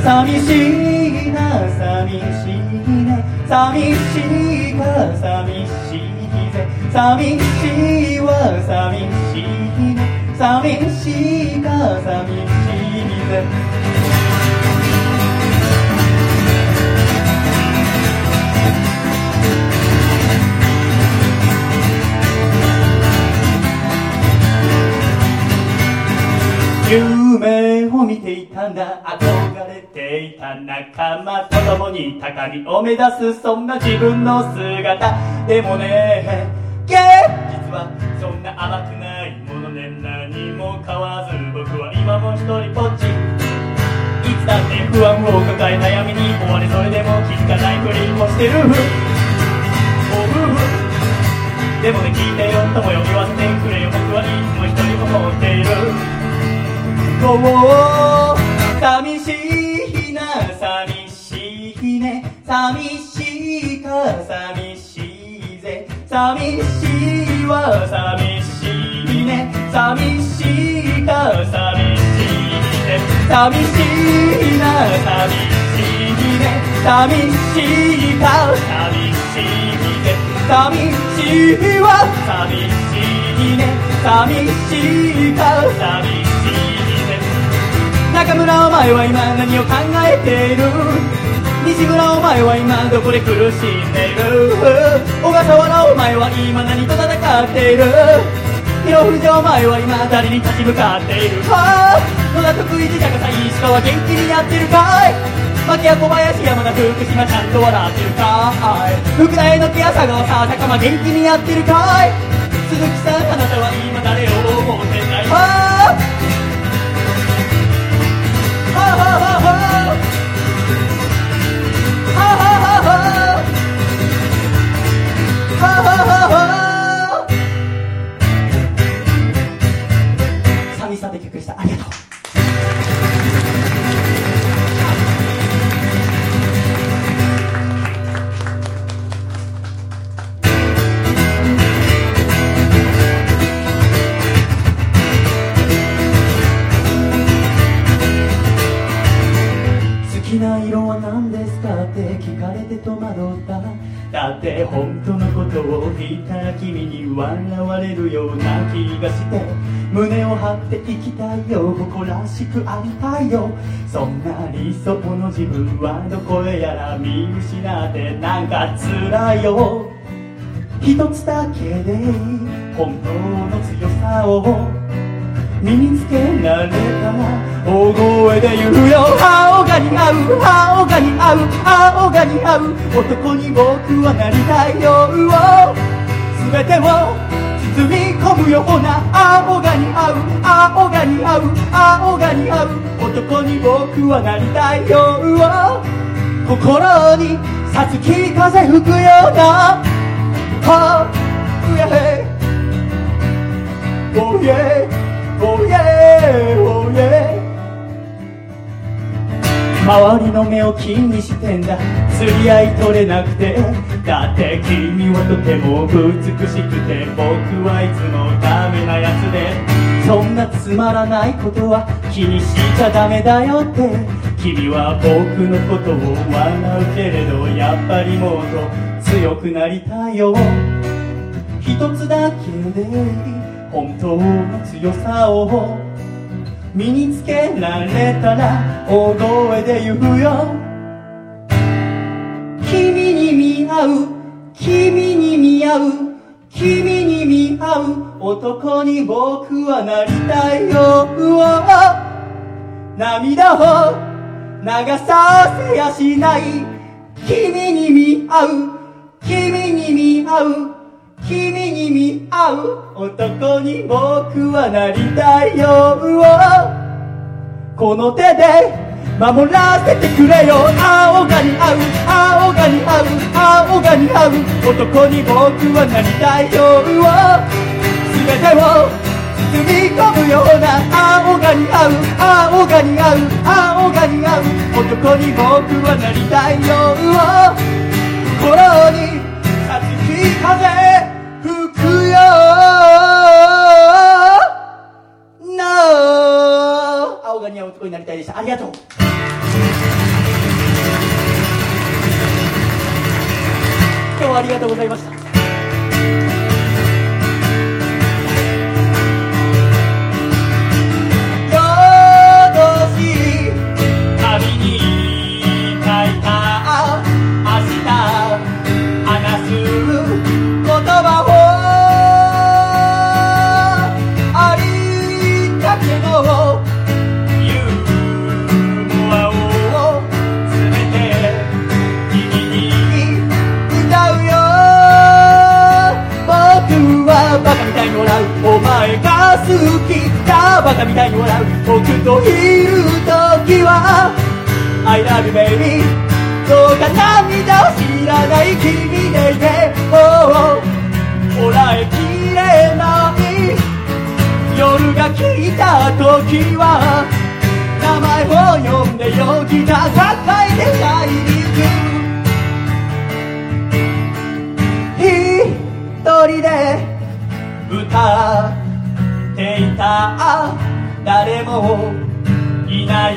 S5: 寂しいな寂しいね。寂しいか寂しいぜ。寂しいわ寂しいね。寂しいか寂しいぜ。夢を見ていたんだ憧れていた仲間と共に高みを目指すそんな自分の姿でもね。現実はそんな甘くないものね何も変わず僕は今も一人ぼっち。いつだって不安を抱え悩みに追われそれでも気づかないふりをしてる。でもね聞いてよとも呼びわせてくれよ。僕はいつも一人思っている。こう寂しいな寂しいね。寂しいか寂しいぜ。寂しいわ寂しいね。寂しいか寂しいぜ寂しいな寂しいね。寂しいか寂しいぜ寂しいわ寂しいね。寂しいか寂しい中村お前は今何を考えている？西村お前は今どこで苦しんでいる？小笠原お前は今何と戦っている？広藤お前は今誰に立ち向かっている？はあ！野田徳井寺高さ石川元気にやってるかい？牧屋小林山田福島ちゃんと笑ってるかい？福田への木朝川さ坂間元気にやってるかい？鈴木さんあなたは今誰を思ってない？Oh. って生きたいよ誇らしくありたいよ。そんな理想の自分はどこへやら見失ってなんか辛いよ。一つだけで本当の強さを。身につけられたら大声で言うよ。青が似合う青が似合う青が似合う。男に僕はなりたいよ。全てを包み込むような青が似合う青が似合う青が似合う男に僕はなりたいよ心にさつき風吹くような Oh yeah Oh yeah Oh yeah, oh yeah 周りの目を気にしてんだ。釣り合い取れなくて。だって君はとても美しくて。僕はいつもダメなやつで。そんなつまらないことは気にしちゃダメだよって。君は僕のことを笑うけれどやっぱりもっと強くなりたいよ。一つだけで本当の強さを。身につけられたら大声で言うよ。君に見合う君に見合う君に見合う男に僕はなりたいよ。涙を流させやしない。君に見合う君に見合う君に見合う男に僕はなりたいよ。この手で守らせてくれよ。青が似合う青が似合う青が似合う男に僕はなりたいよ。全てを包み込むような青が似合う青が似合う青が似合う男に僕はなりたいよ。心にさつき風よ。No 青が似合う男になりたいでした。ありがとう。今日はありがとうございました。お前が好きだバカみたいに笑う僕といる時は I love you baby どうか涙を知らない君でいてもうこらえきれない夜が来た時は名前を呼んでよギター抱えて帰り行く。一人で。歌っていた誰もいない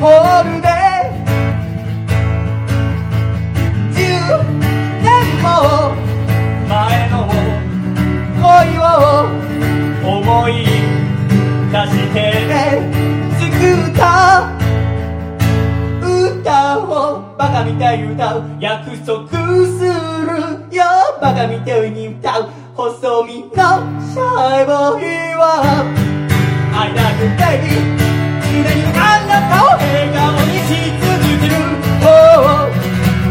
S5: ホールで10年も前の恋を思い出して作った歌をバカみたい歌う約束するよバカみたいに歌う細身のシャイボーイは I love you baby 常にあなたを笑顔にし続ける。Oh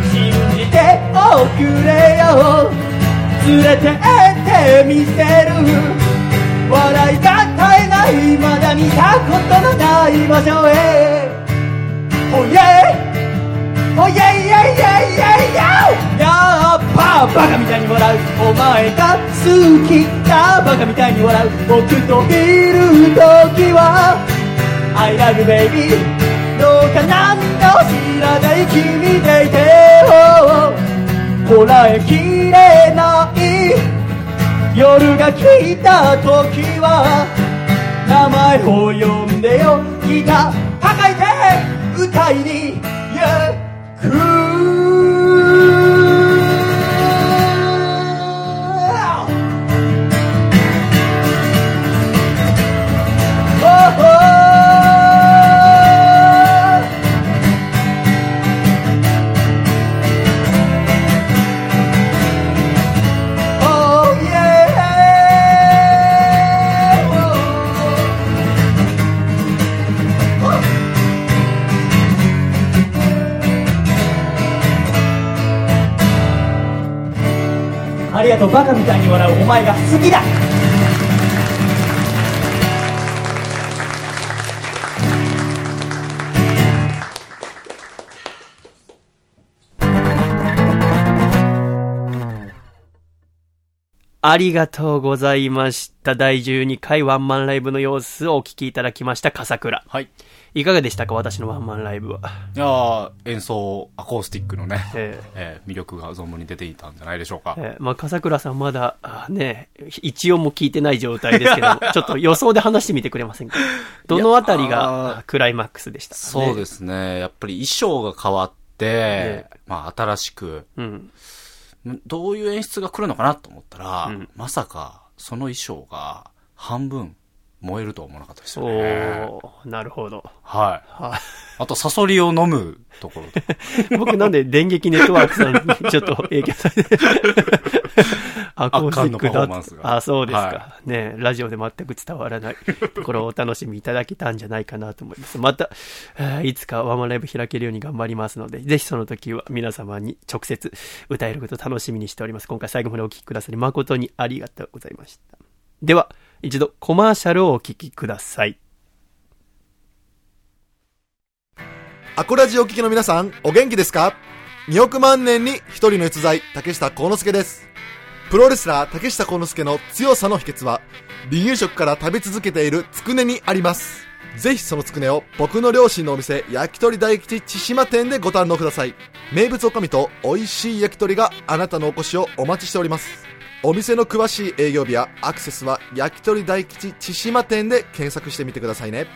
S5: 信じておくれよ。連れてってみせる。笑いが絶えない。まだ見たことのない場所へ。Oh yeah Oh yeah yeah yeah yeah yeah やっぱバカみたいに笑う。お前が好きだバカみたいに笑う。僕といる時は I love you baby. どうか何かを知らない君でいてこらえきれない夜が来た時は名前を呼んでよ。ギター抱えて歌いに行くありがとうバカみたいに笑うお前が好きだ
S1: ありがとうございました。第12回ワンマンライブの様子をお聞きいただきました、笠倉。
S2: はい。
S1: いかがでしたか私のワンマンライブは。
S2: いやー演奏、アコースティックのね、
S1: え
S2: えー魅力が存分に出ていたんじゃないでしょうか。
S1: えーまあ、笠倉さんまだ、あね、一音も聞いてない状態ですけども、ちょっと予想で話してみてくれませんか？どのあたりがクライマックスでしたかね？
S2: そうですね。やっぱり衣装が変わって、
S1: え
S2: まあ新しく、
S1: うん。
S2: どういう演出が来るのかなと思ったら、
S1: うん
S2: まさかその衣装が半分燃えるとは思わなかったですよ
S1: お
S2: ね。
S1: ー、なるほど。
S2: はい。
S1: は
S2: あと、サソリを飲むところ。
S1: 僕なんで電撃ネットワークさんに ちょっと影響されて、アコースティックだ
S2: ーマンスが
S1: あ、そうですか、
S2: は
S1: ねラジオで全く伝わらない ところをお楽しみいただけたんじゃないかなと思います。また、えーいつかワンマンライブ開けるように頑張りますので、ぜひその時は皆様に直接歌えることを楽しみにしております。今回最後までお聴きくださり誠にありがとうございました。では、一度コマーシャルをお聴きください。
S7: アコラジお聞きの皆さん、お元気ですか ?2 億万年に一人の逸材、竹下幸之助です。プロレスラー竹下幸之助の強さの秘訣は、離乳食から食べ続けているつくねにあります。ぜひそのつくねを僕の両親のお店、焼き鳥大吉千島店でご堪能ください。名物おかみと美味しい焼き鳥があなたのお越しをお待ちしております。お店の詳しい営業日やアクセスは焼き鳥大吉千島店で検索してみてくださいね。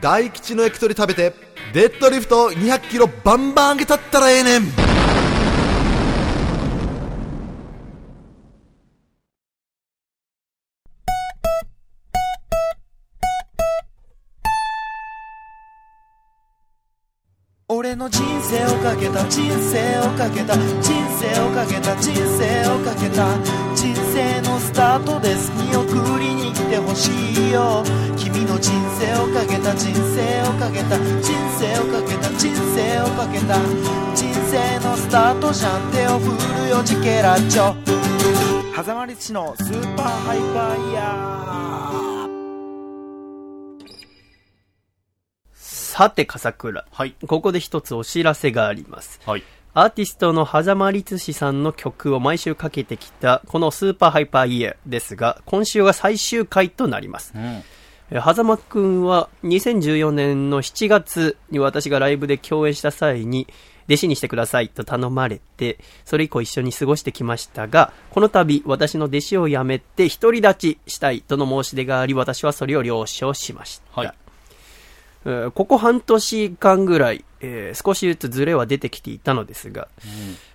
S7: 大吉の焼き鳥食べてデッドリフト200キロバンバン上げたったらええねん
S8: 俺の人生をかけた人生をかけた人生をかけた人生をかけた人生のスタートです。見送りに来てほしいよ。君の人生をかけた人生をかけた人生をかけた人生をかけた人生のスタートじゃん。手を振るよジケラッチョ。狭間律師のスーパーハイパーイヤー。
S1: さて、笠倉。
S2: はい。
S1: ここで一つお知らせがあります。
S2: はい。
S1: アーティストの狭間律師さんの曲を毎週かけてきた、このスーパーハイパーイヤーですが、今週が最終回となります。
S2: うん。
S1: えー狭間くんは2014年の7月に私がライブで共演した際に弟子にしてくださいと頼まれて、それ以降一緒に過ごしてきましたが、この度私の弟子を辞めて独り立ちしたいとの申し出があり、私はそれを了承しました。
S2: はい。
S1: えーここ半年間ぐらい、えー少しずつズレは出てきていたのですが、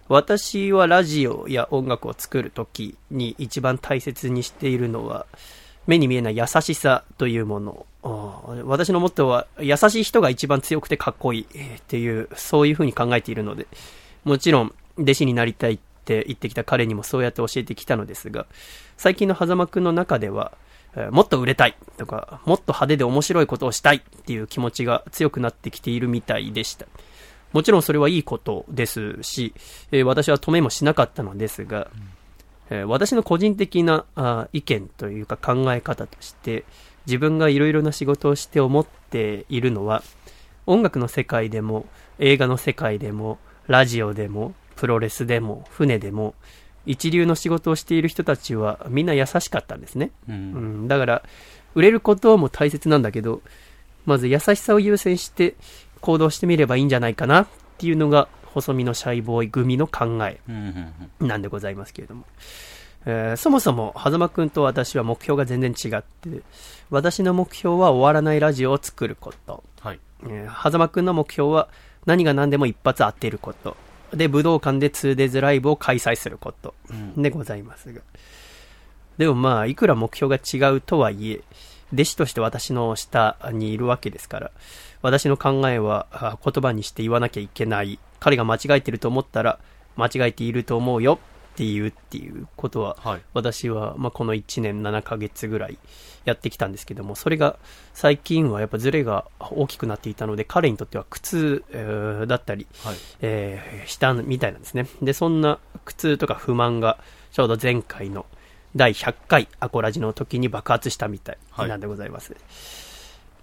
S1: 私はラジオや音楽を作るときに一番大切にしているのは、目に見えない優しさというもの。私のモットーは、優しい人が一番強くてかっこいいえーっていう、そういうふうに考えているので、もちろん、弟子になりたいって言ってきた彼にもそうやって教えてきたのですが、最近の狭間くんの中では、えーもっと売れたいとか、もっと派手で面白いことをしたいっていう気持ちが強くなってきているみたいでした。もちろんそれはいいことですし、えー私は止めもしなかったのですが、えー私の個人的なあ意見というか考え方として、自分がいろいろな仕事をして思っているのは、音楽の世界でも、映画の世界でも、ラジオでも、プロレスでも、船でも、一流の仕事をしている人たちはみんな優しかったんですね。
S2: う。
S1: うんん、だから、売れることも大切なんだけど、まず優しさを優先して行動してみればいいんじゃないかなっていうのが、細身のシャイボーイ組の考え。なんでございますけれども。えーそもそも、狭間くんと私は目標が全然違って、私の目標は終わらないラジオを作ること。
S2: はい。
S1: えー、狭間くんの目標は何が何でも一発当てること。で、武道館で 2days ライブを開催することでございますが。でもまあ、いくら目標が違うとはいえ、弟子として私の下にいるわけですから、私の考えはあ言葉にして言わなきゃいけない。彼が間違えてると思ったら、間違えていると思うよっていうっていうことは、
S2: はい。
S1: 私は、まあ、この1年7ヶ月ぐらいやってきたんですけども、それが最近はやっぱズレが大きくなっていたので、彼にとっては苦痛、えーだったり、
S2: はい。
S1: えーしたみたいなんですね。で、そんな苦痛とか不満が、ちょうど前回の第100回アコラジの時に爆発したみたいなんでございます。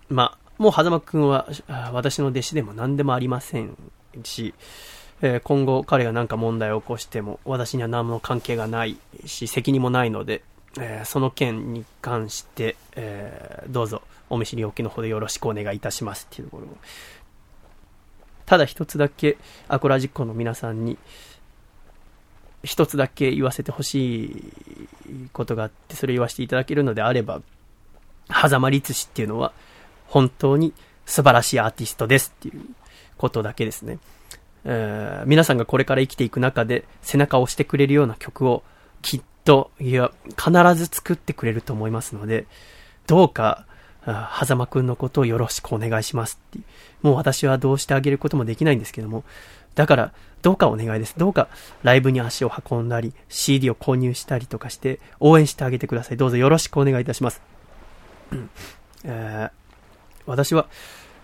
S1: まあ、もう狭間くんはあ私の弟子でも何でもありませんし、えー今後彼が何か問題を起こしても私には何も関係がないし責任もないので、えーその件に関して、えーどうぞお見知りおきのほどよろしくお願いいたしますっていうところただ一つだけアコラジックの皆さんに一つだけ言わせてほしいことがあってそれ言わせていただけるのであれば狭間律師っていうのは本当に素晴らしいアーティストですっていうことだけですね。えー皆さんがこれから生きていく中で背中を押してくれるような曲をきっと、いや、必ず作ってくれると思いますので、どうか、あ狭間くんのことをよろしくお願いしますってもう私はどうしてあげることもできないんですけども、だから、どうかお願いです。どうか、ライブに足を運んだり、CD を購入したりとかして、応援してあげてください。どうぞよろしくお願いいたします。えー私は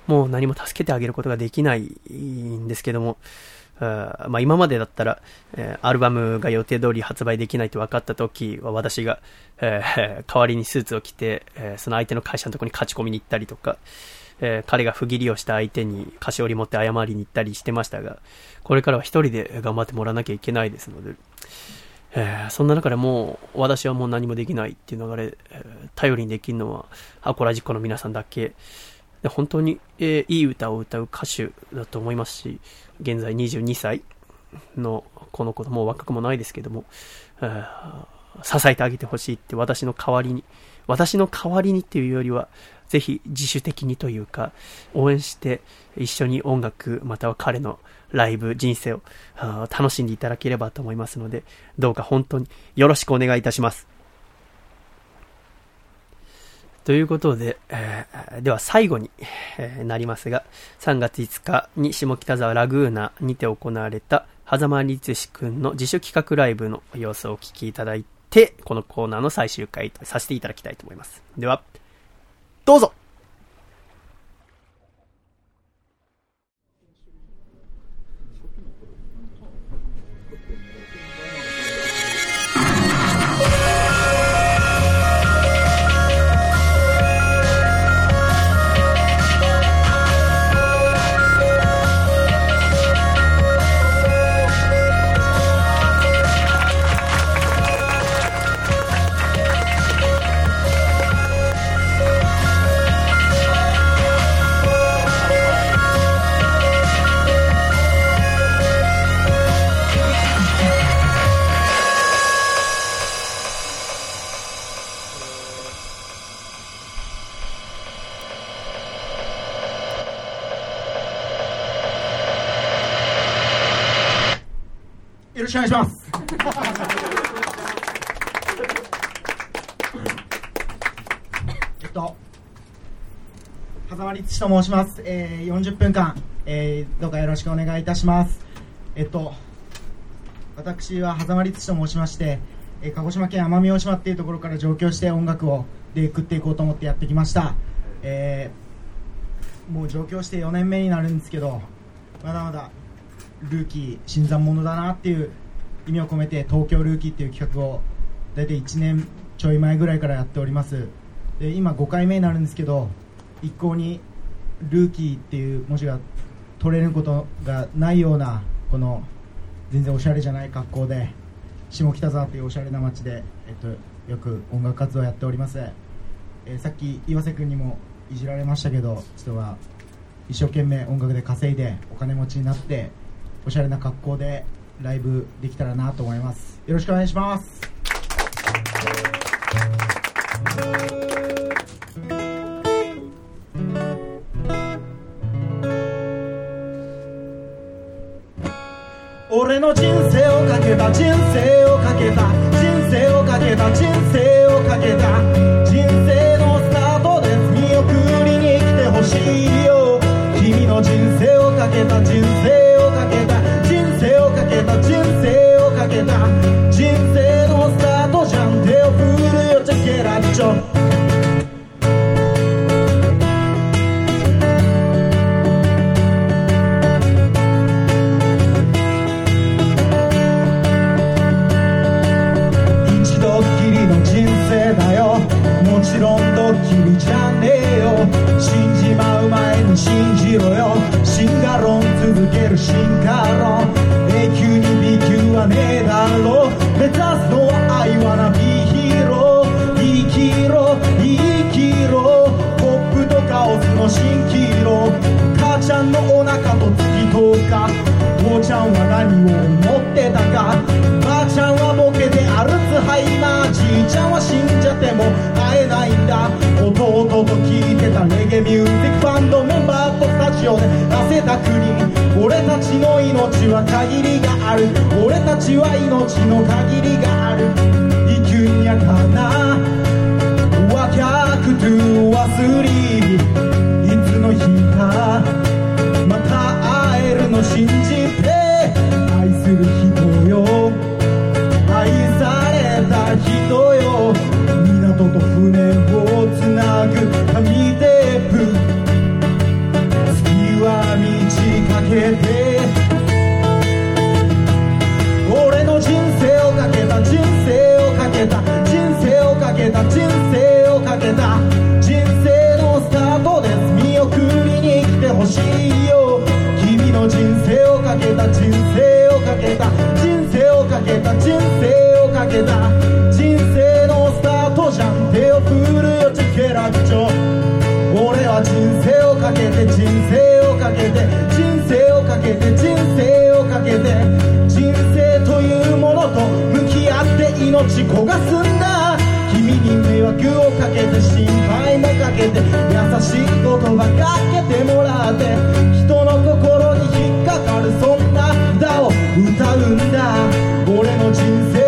S1: もう何も助けてあげることができないんですけども、あまあ、今までだったら、えーアルバムが予定通り発売できないと分かった時は私が、えー 代わりにスーツを着て、えーその相手の会社のところに勝ち込みに行ったりとか、えー彼が不義理をした相手に菓子折り持って謝りに行ったりしてましたが、これからは一人で頑張ってもらわなきゃいけないですので、えーそんな中でもう私はもう何もできないっていう流れ、えー頼りにできるのはアコラジックの皆さんだけ。本当に、えーいい歌を歌う歌手だと思いますし現在22歳のこの子もう若くもないですけども、支えてあげてほしいって私の代わりに私の代わりにっていうよりはぜひ自主的にというか応援して一緒に音楽または彼のライブ人生を楽しんでいただければと思いますのでどうか本当によろしくお願いいたします。ということで、えーでは最後に、えーなりますが、3月5日に下北沢ラグーナにて行われた、狭間律志くんの自主企画ライブの様子をお聞きいただいて、このコーナーの最終回とさせていただきたいと思います。では、どうぞ
S9: 狭間律師と申します。えー、40分間、えー、どうかよろしくお願いいたします。えっと、私は狭間律師と申しまして、えー鹿児島県奄美大島っていうところから上京して音楽をで食っていこうと思ってやってきました。えー、もう上京して4年目になるんですけど、まだまだルーキー新参者だなっていう意味を込めて東京ルーキーっていう企画を大体1年ちょい前ぐらいからやっておりますで今5回目になるんですけど一向にルーキーっていう文字が取れることがないようなこの全然おしゃれじゃない格好で下北沢っていうおしゃれな街で、えっと、よく音楽活動をやっております、えーさっき岩瀬君にもいじられましたけど人は一生懸命音楽で稼いでお金持ちになっておしゃれな格好でライブできたらなと思います。よろしくお願いします。の人生をかけた人生をかけた人生をかけた人生る進化論永久に B 級はねえだろ目指すのは愛はなビヒーロー生きろ生きろ。ポップとカオスの蜃気楼。母ちゃんのお腹と月とか父ちゃんは何を思ってたか。母ちゃんはボケでアルツハイマー。じいちゃんは死んじゃっても会えないんだ。弟と聞いてたレゲミュージックバンドメンバーとスタジオで汗だくに俺たちの命は限りがある。俺たちは命の限りがある。生きんやかな。若くとリーいつの日か。また会えるの信じて。愛する人よ。愛された人よ。港と船をつなぐ。け人生のスタートじゃん手を振るよチケラクチョ俺は人生をかけて人生をかけて人生をかけて人生をかけて人生というものと向き合って命焦がすんだ君に迷惑をかけて心配もかけて優しい言葉かけてもらって人の心に引っかかるそんな歌を歌うんだ。俺の人生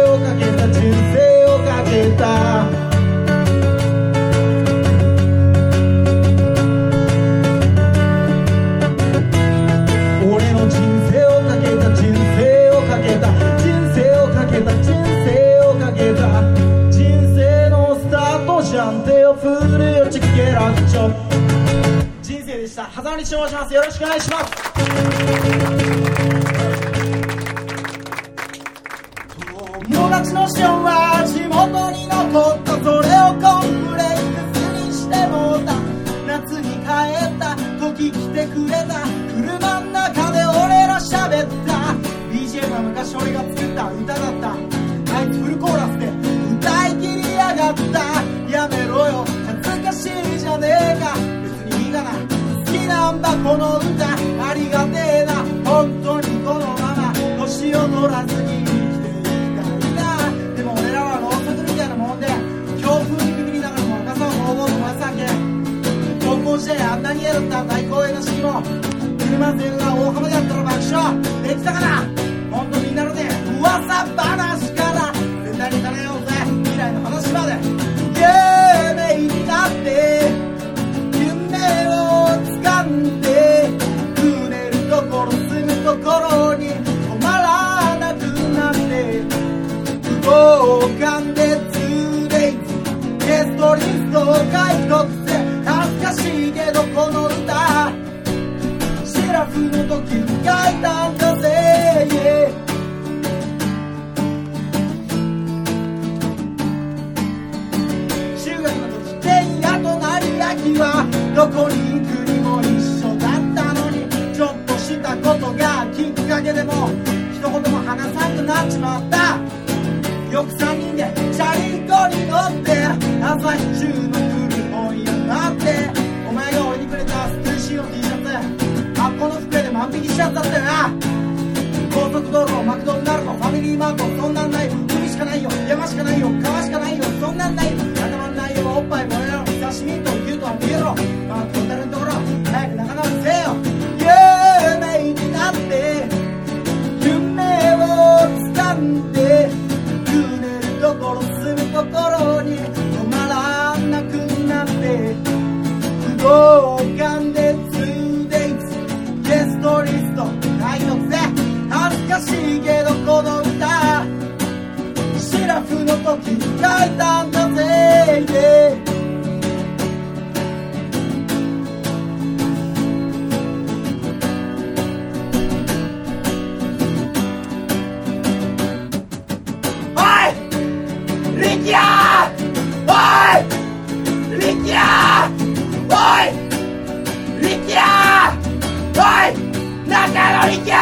S9: おい力也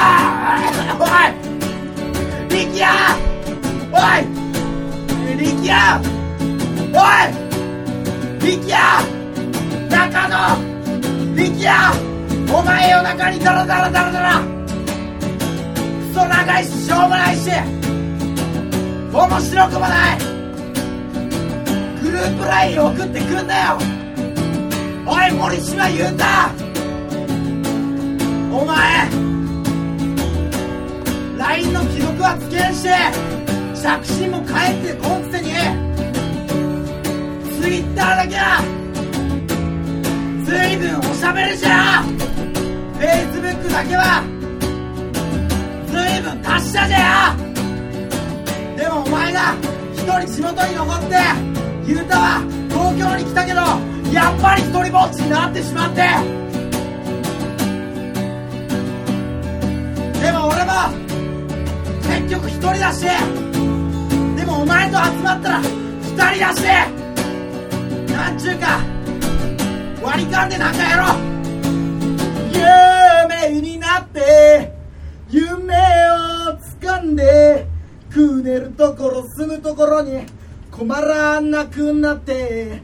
S9: おい力也おい力也おい力也中野!力也お前夜中にダラダラダラダラ!クソ長いししょうもないし!面白くもない!グループライン送ってくんなよ!おい森島優太お前 LINE の既読はつけんして着信も返ってこんくせに。Twitter だけは随分おしゃべりじゃ。Facebook だけは随分達者じゃ。でもお前が一人地元に残って雄太は東京に来たけどやっぱり一人ぼっちになってしまって。結局一人だし。でもお前と集まったら二人だし。なんちゅうか割り勘でなんかやろ。う夢になって夢を掴んでくねるところ住むところに困らなくなって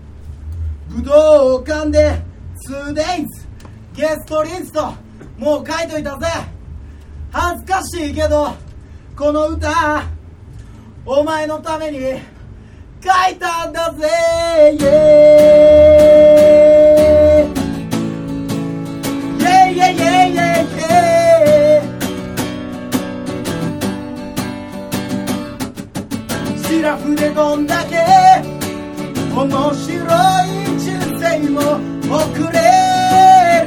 S9: 武道館で 2days ゲストリストもう書いといたぜ。恥ずかしいけどこの歌お前のために書いたんだぜイエーイ。イエイイエイイエイイエイイエイシラフでどんだけ面白い人生を送れ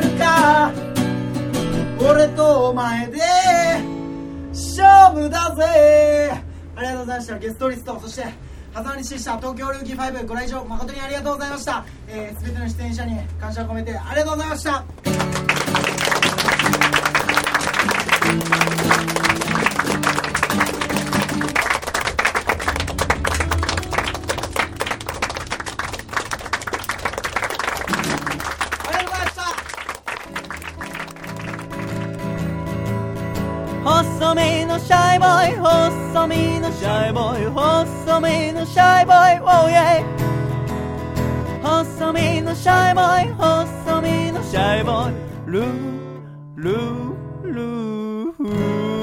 S9: るか。俺とお前で勝負だぜ。ありがとうございました。ゲストリスト。そして狭間にシした東京ルーキー5ご来場誠にありがとうございました、えー、全ての出演者に感謝を込めてありがとうございました。
S5: シャイボーイ細身のシャイボーイ細身のシャイボーイ Oh yeah. 細身のシャイボーイ細身のシャイボーイルールールーフー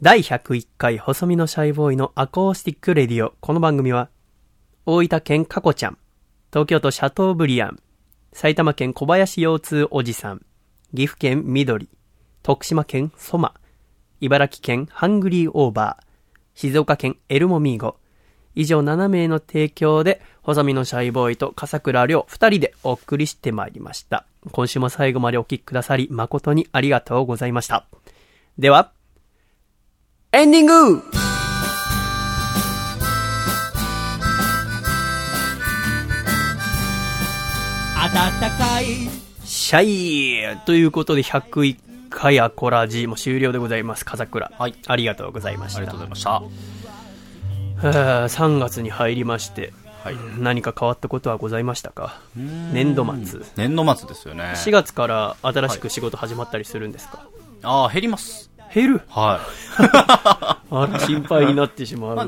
S1: 第101回細身のシャイボーイのアコースティック Radio。この番組は、大分県かこちゃん、東京都シャトーブリアン、埼玉県小林腰痛おじさん、岐阜県緑、徳島県ソマ、茨城県ハングリーオーバー、静岡県エルモミーゴ、以上7名の提供で、細身のシャイボーイと笠倉亮2人でお送りしてまいりました。今週も最後までお聴きくださり、誠にありがとうございました。では、エンディング!
S5: 暖かい
S1: シャイということで101回アコラジも終了でございます。風倉。
S2: はい。
S1: ありがとうございました。
S2: ありがとうございました。
S1: えー3月に入りまして、
S2: はい
S1: 何か変わったことはございましたか？年度末。
S2: 年度末ですよね。
S1: 4月から新しく仕事始まったりするんですか、
S2: ああ、減ります。
S1: 減る？
S2: はい。
S1: あら、心配になってしまう。
S2: まあ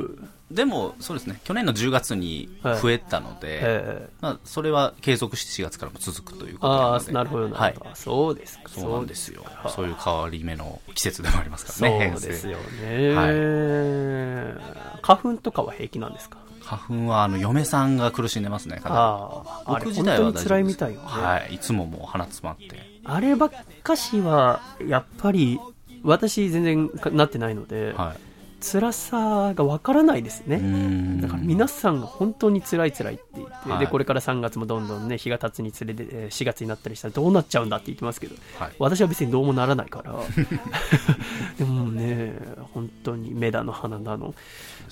S2: でも、そうですね。去年の10月に増えたので、
S1: え
S2: まあ、それは継続して4月からも続くということ
S1: あ
S2: で
S1: あ、なるほど、な
S2: はい
S1: るほど。そうですか。
S2: そうなんですよ
S1: か。
S2: そういう変わり目の季節でもありますからね。
S1: そうですよね、
S2: は
S1: 花粉とかは平気なんですか？
S2: 花粉は、あの、嫁さんが苦しんでますね、かな
S1: ああ、
S2: 僕自体は
S1: 辛いみたいよね。
S2: はい。いつももう鼻詰まって。
S1: あればっかしは、やっぱり、私全然かなってないので、
S2: はい。
S1: 辛さがわからないですね。
S2: ん
S1: だから皆さんが本当に辛い辛いって言って、
S2: はい
S1: で、これから3月もどんどんね、日が経つにつれて、えー4月になったりしたらどうなっちゃうんだって言ってますけど、
S2: はい。
S1: 私は別にどうもならないから、でもね、本当に目だの鼻だの、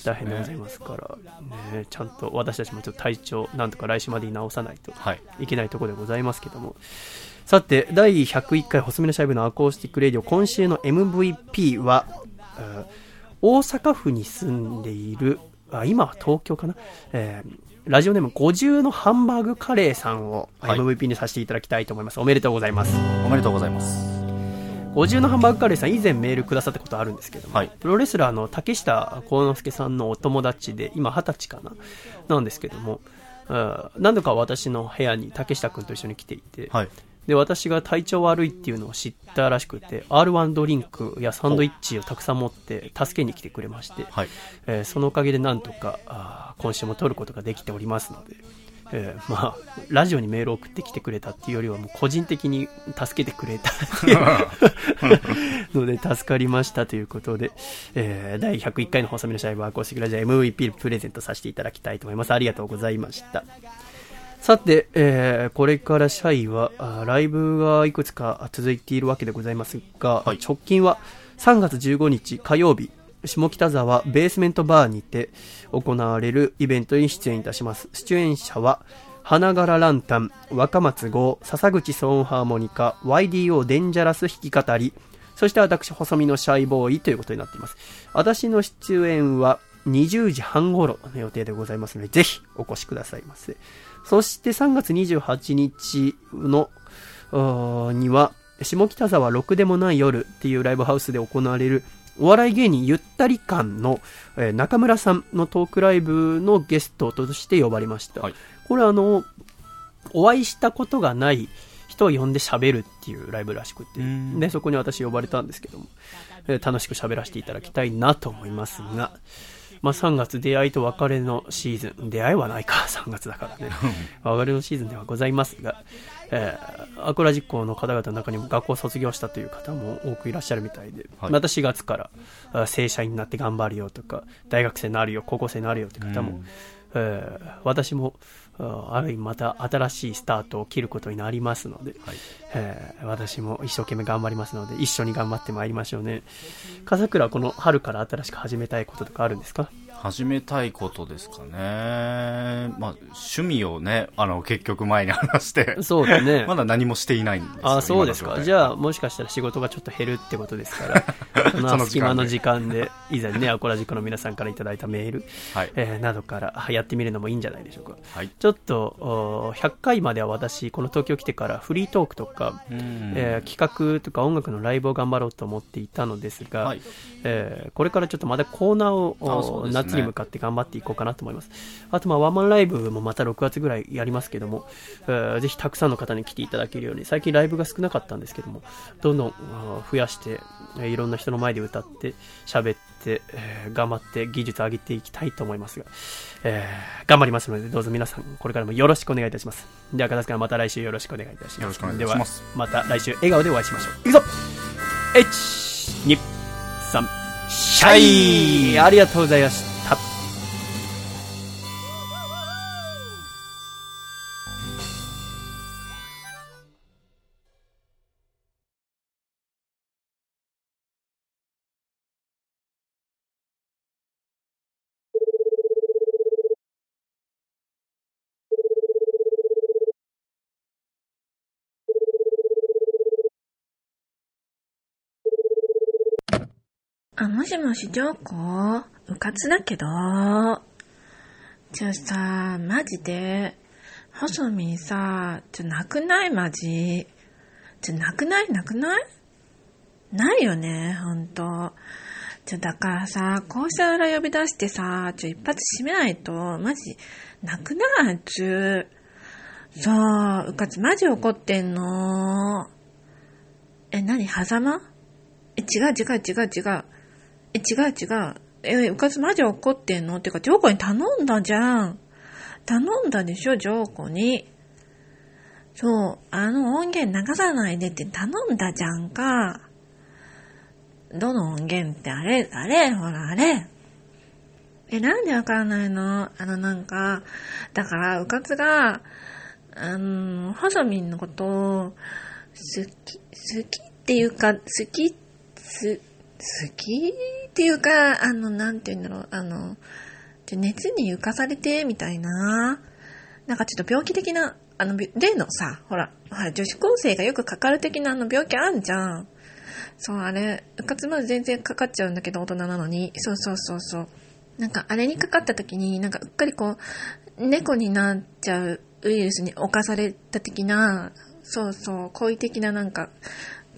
S1: 大変でございますから、ね、ちゃんと私たちもちょっと体調、なんとか来週までに直さないと
S2: はい。
S1: いけないところでございますけども。さて、第101回細身のシャイボーイのアコースティックレディオ、今週の MVP は、えー大阪府に住んでいる、あ今は東京かな、えーラジオネーム50のハンバーグカレーさんを
S2: はい
S1: MVP にさせていただきたいと思います。おめでとうございます。
S2: おめでとうございます。
S1: 50のハンバーグカレーさん以前メールくださったことあるんですけども、
S2: はい
S1: プロレスラーの竹下幸之介さんのお友達で今二十歳かななんですけどもうん何度か私の部屋に竹下君と一緒に来ていて、
S2: はい。
S1: で、私が体調悪いっていうのを知ったらしくて、R1 ドリンクやサンドイッチをたくさん持って助けに来てくれまして、
S2: はい。
S1: えーそのおかげでなんとかあー今週も撮ることができておりますので、えーまあ、ラジオにメールを送ってきてくれたっていうよりはもう個人的に助けてくれた ので助かりましたということで、えー第101回の細身のシャイバー公式ラジオ MVP プレゼントさせていただきたいと思います。ありがとうございました。さて、えーこれからシャイは、ライブがいくつか続いているわけでございますが、
S2: はい
S1: 直近は3月15日火曜日、下北沢ベースメントバーにて行われるイベントに出演いたします。出演者は、花柄ランタン、若松号、笹口ソーンハーモニカ、YDO デンジャラス弾き語り、そして私、細身のシャイボーイということになっています。私の出演は20時半頃の予定でございますので、ぜひお越しくださいませ。そして3月28日の、には、下北沢ろくでもない夜っていうライブハウスで行われるお笑い芸人ゆったり感の、えー中村さんのトークライブのゲストとして呼ばれました。
S2: はい
S1: これあの、お会いしたことがない人を呼んで喋るっていうライブらしくて、
S2: ん
S1: で、そこに私呼ばれたんですけども、えー楽しく喋らせていただきたいなと思いますが、まあ3月出会いと別れのシーズン、出会いはないか、3月だからね。別れのシーズンではございますが、えーアコラ実行の方々の中にも学校を卒業したという方も多くいらっしゃるみたいで、
S2: はい。
S1: また4月からあ正社員になって頑張るよとか、大学生になるよ、高校生になるよって方も、えー私もあある意味また新しいスタートを切ることになりますので、
S2: はい
S1: えー私も一生懸命頑張りますので、一緒に頑張ってまいりましょうね。笠倉、この春から新しく始めたいこととかあるんですか？
S2: 始めたいことですかね。まあ、趣味をね、あの、結局前に話して、
S1: そうだね。
S2: まだ何もしていないんですよ
S1: あそうですか。じ
S2: あ、
S1: ゃあ、もしかしたら仕事がちょっと減るってことですから、そ
S2: そ
S1: の
S2: の時間で
S1: 隙間の時間で、以前ね、アコラジコの皆さんからいただいたメール、
S2: はい。
S1: えーなどからやってみるのもいいんじゃないでしょうか。
S2: はい。
S1: ちょっと、お100回までは私、この東京来てからフリートークとか、
S2: うん
S1: えー企画とか音楽のライブを頑張ろうと思っていたのですが、
S2: はい
S1: えーこれからちょっとまたコーナーを、
S2: あそうですね
S1: 夏に向かって頑張っていこうかなと思います。あと、まあ、ワンマンライブもまた6月ぐらいやりますけども、えーぜひたくさんの方に来ていただけるように、最近ライブが少なかったんですけども、どんどん増やして、えーいろんな人の前で歌って、喋って、えー頑張って技術上げていきたいと思いますが、えー頑張りますので、どうぞ皆さん、これからもよろしくお願いいたします。では、片付けまた来週よろしくお願いいたします。
S2: よろしくお願いします
S1: では、また来週笑顔でお会いしましょう。いくぞ !1、2、3、シャイありがとうございました。
S10: もしもし、ジョーコうかつだけど、じゃさ、マジで、細身さ、ちょ、なくないマジ？ちょ、なくない？なくない？ないよね、ほんと。ちょ、だからさ、校舎裏呼び出してさ、ちょ、一発閉めないと、マジ、なくない？あいつ。そう、うかつマジ怒ってんの？え、何？狭間？え、違う違う違う違う。え、違う違う。え、うかつマジ怒ってんの？ってか、ジョーコに頼んだじゃん。頼んだでしょ、ジョーコに。そう、あの音源流さないでって頼んだじゃんか。どの音源ってあれ、あれ、ほら、あれ。え、なんでわからないの？あの、なんか、だから、うかつが、あの、ハサミンのことを、好き、好きっていうか、好き、す、好きっていうか、あの、なんて言うんだろう、あの、ちょ熱に浮かされて、みたいな。なんかちょっと病気的な、あの、例のさ、ほら、ほら、女子高生がよくかかる的なあの病気あんじゃん。そう、あれ、うかつまず全然かかっちゃうんだけど、大人なのに。そうそうそうそう。なんか、あれにかかった時に、なんか、うっかりこう、猫になっちゃうウイルスに侵された的な、そうそう、恋的ななんか、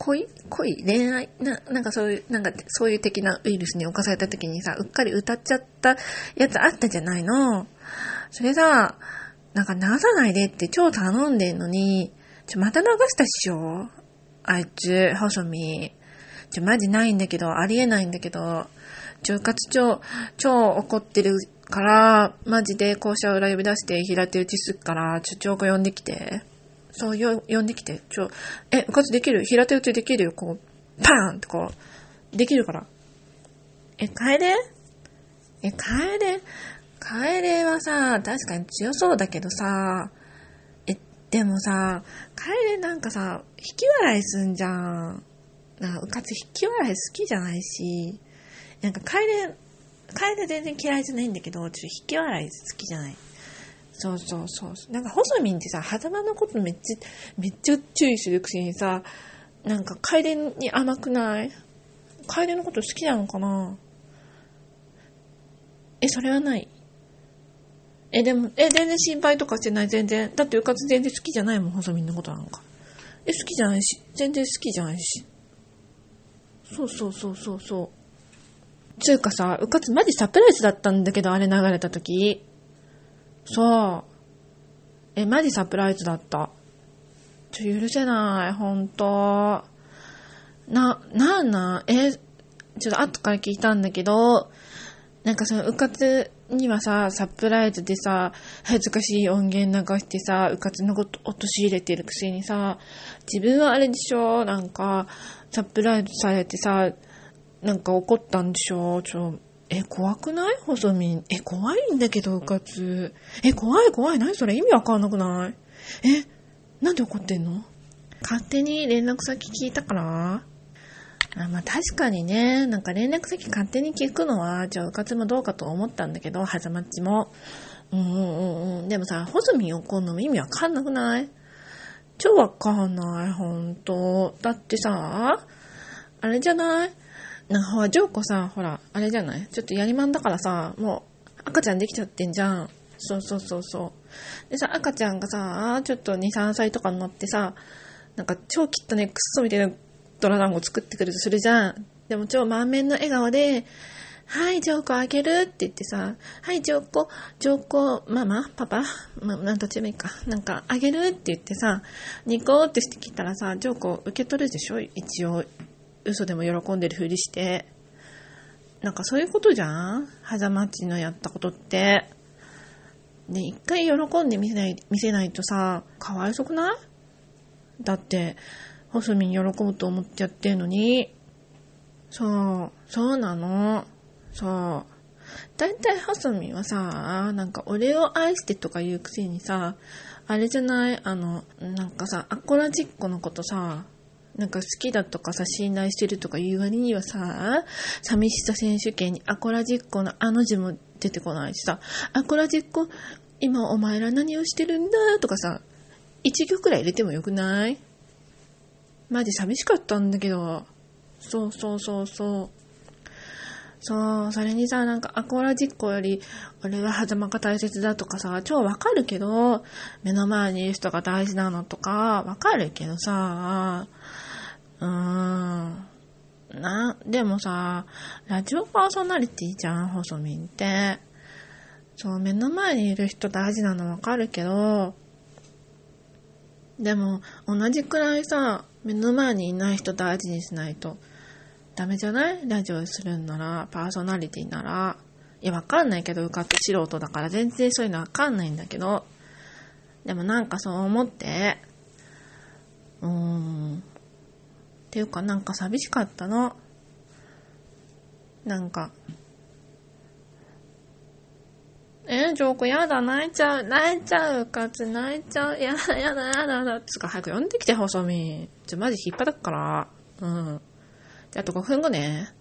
S10: 恋恋恋愛な、なんかそういう、なんかそういう的なウイルスに侵された時にさ、うっかり歌っちゃったやつあったじゃないの。それさ、なんか流さないでって超頼んでんのに、ちょ、また流したっしょ？あいつ、細身。ちょ、マジないんだけど、ありえないんだけど、ちょ、かつ超、超怒ってるから、マジで校舎を裏呼び出して平手打ちすっから、ちょ、ちょ呼んできて。そう、よ、呼んできて。ちょ、え、うかつできる？平手打ちできるよ、こう、パーンってこう、できるから。え、帰れ？え、帰れ？帰れはさ、確かに強そうだけどさ、え、でもさ、帰れなんかさ、引き笑いすんじゃん。なうかつ引き笑い好きじゃないし、なんか帰れ、帰れ全然嫌いじゃないんだけど、ちょっと引き笑い好きじゃない？そうそうそう。なんか、細見ってさ、狭間のことめっちゃ、めっちゃ注意するくせにさ、なんか、楓に甘くない？楓のこと好きなのかな？え、それはないえ、でも、え、全然心配とかしてない、全然。だって、うかつ全然好きじゃないもん、細見のことなんか。え、好きじゃないし、全然好きじゃないし。そうそうそうそうそう。つうかさ、うかつマジサプライズだったんだけど、あれ流れた時。そう。え、マジサプライズだった。ちょ、許せない、ほんと。な、なんなん？え、ちょっと後から聞いたんだけど、なんかその、うかつにはさ、サプライズでさ、恥ずかしい音源流してさ、うかつのこと落とし入れてるくせにさ、自分はあれでしょ？なんか、サプライズされてさ、なんか怒ったんでしょ？ちょ、え、怖くない？細身。え、怖いんだけど、うかつ。え、怖い怖い。何それ？意味わかんなくない？え、なんで怒ってんの？勝手に連絡先聞いたからあまあ確かにね、なんか連絡先勝手に聞くのは、じゃあうかつもどうかと思ったんだけど、はざまっちも。うんうんうん。でもさ、細身怒るのも意味わかんなくない？超わかんない、ほんと。だってさ、あれじゃない？なんかほら、ジョーコさ、ほら、あれじゃない？ちょっとやりまんだからさ、もう、赤ちゃんできちゃってんじゃん。そうそうそうそう。でさ、赤ちゃんがさ、ちょっと2、3歳とかになってさ、なんか超きっとね、クソみたいなドラ団子作ってくるとするじゃん。でも超満面の笑顔で、はい、ジョーコあげるって言ってさ、はい、ジョーコ、ジョーコ、ママパパま、なんとちもいいか。なんか、あげるって言ってさ、ニコーってしてきたらさ、ジョーコ受け取るでしょ？一応、嘘でも喜んでるふりして。なんかそういうことじゃん？はざまっちのやったことって。で、一回喜んで見せない、見せないとさ、かわいそくない？だって、細身に喜ぶと思ってやってんのに。そう、そうなの。そう。だいたい細身はさ、なんか俺を愛してとか言うくせにさ、あれじゃない？あの、なんかさ、アコラジッコのことさ、なんか好きだとかさ、信頼してるとか言う割にはさ、寂しさ選手権にアコラジッコのあの字も出てこないしさ、アコラジッコ、今お前ら何をしてるんだとかさ、一行くらい入れてもよくない？マジ寂しかったんだけど。そうそうそうそう。そう、それにさ、なんかアコラジッコより、俺は狭間が大切だとかさ、超わかるけど、目の前にいる人が大事なのとか、わかるけどさ、うーん。な、でもさ、ラジオパーソナリティじゃん、細みんって。そう、目の前にいる人大事なのわかるけど、でも、同じくらいさ、目の前にいない人大事にしないと、ダメじゃない？ラジオするんなら、パーソナリティなら。いや、わかんないけど、受かって素人だから全然そういうのわかんないんだけど、でもなんかそう思って、うーん。っていうかなんか寂しかったの。なんか。え、ジョークやだ、泣いちゃう、泣いちゃう、かつ泣いちゃう、やだ、やだ、やだ、だ、つか早く呼んできて、細身。ちょ、マジ引っ張ったから。うん。じゃあ、あと5分後ね。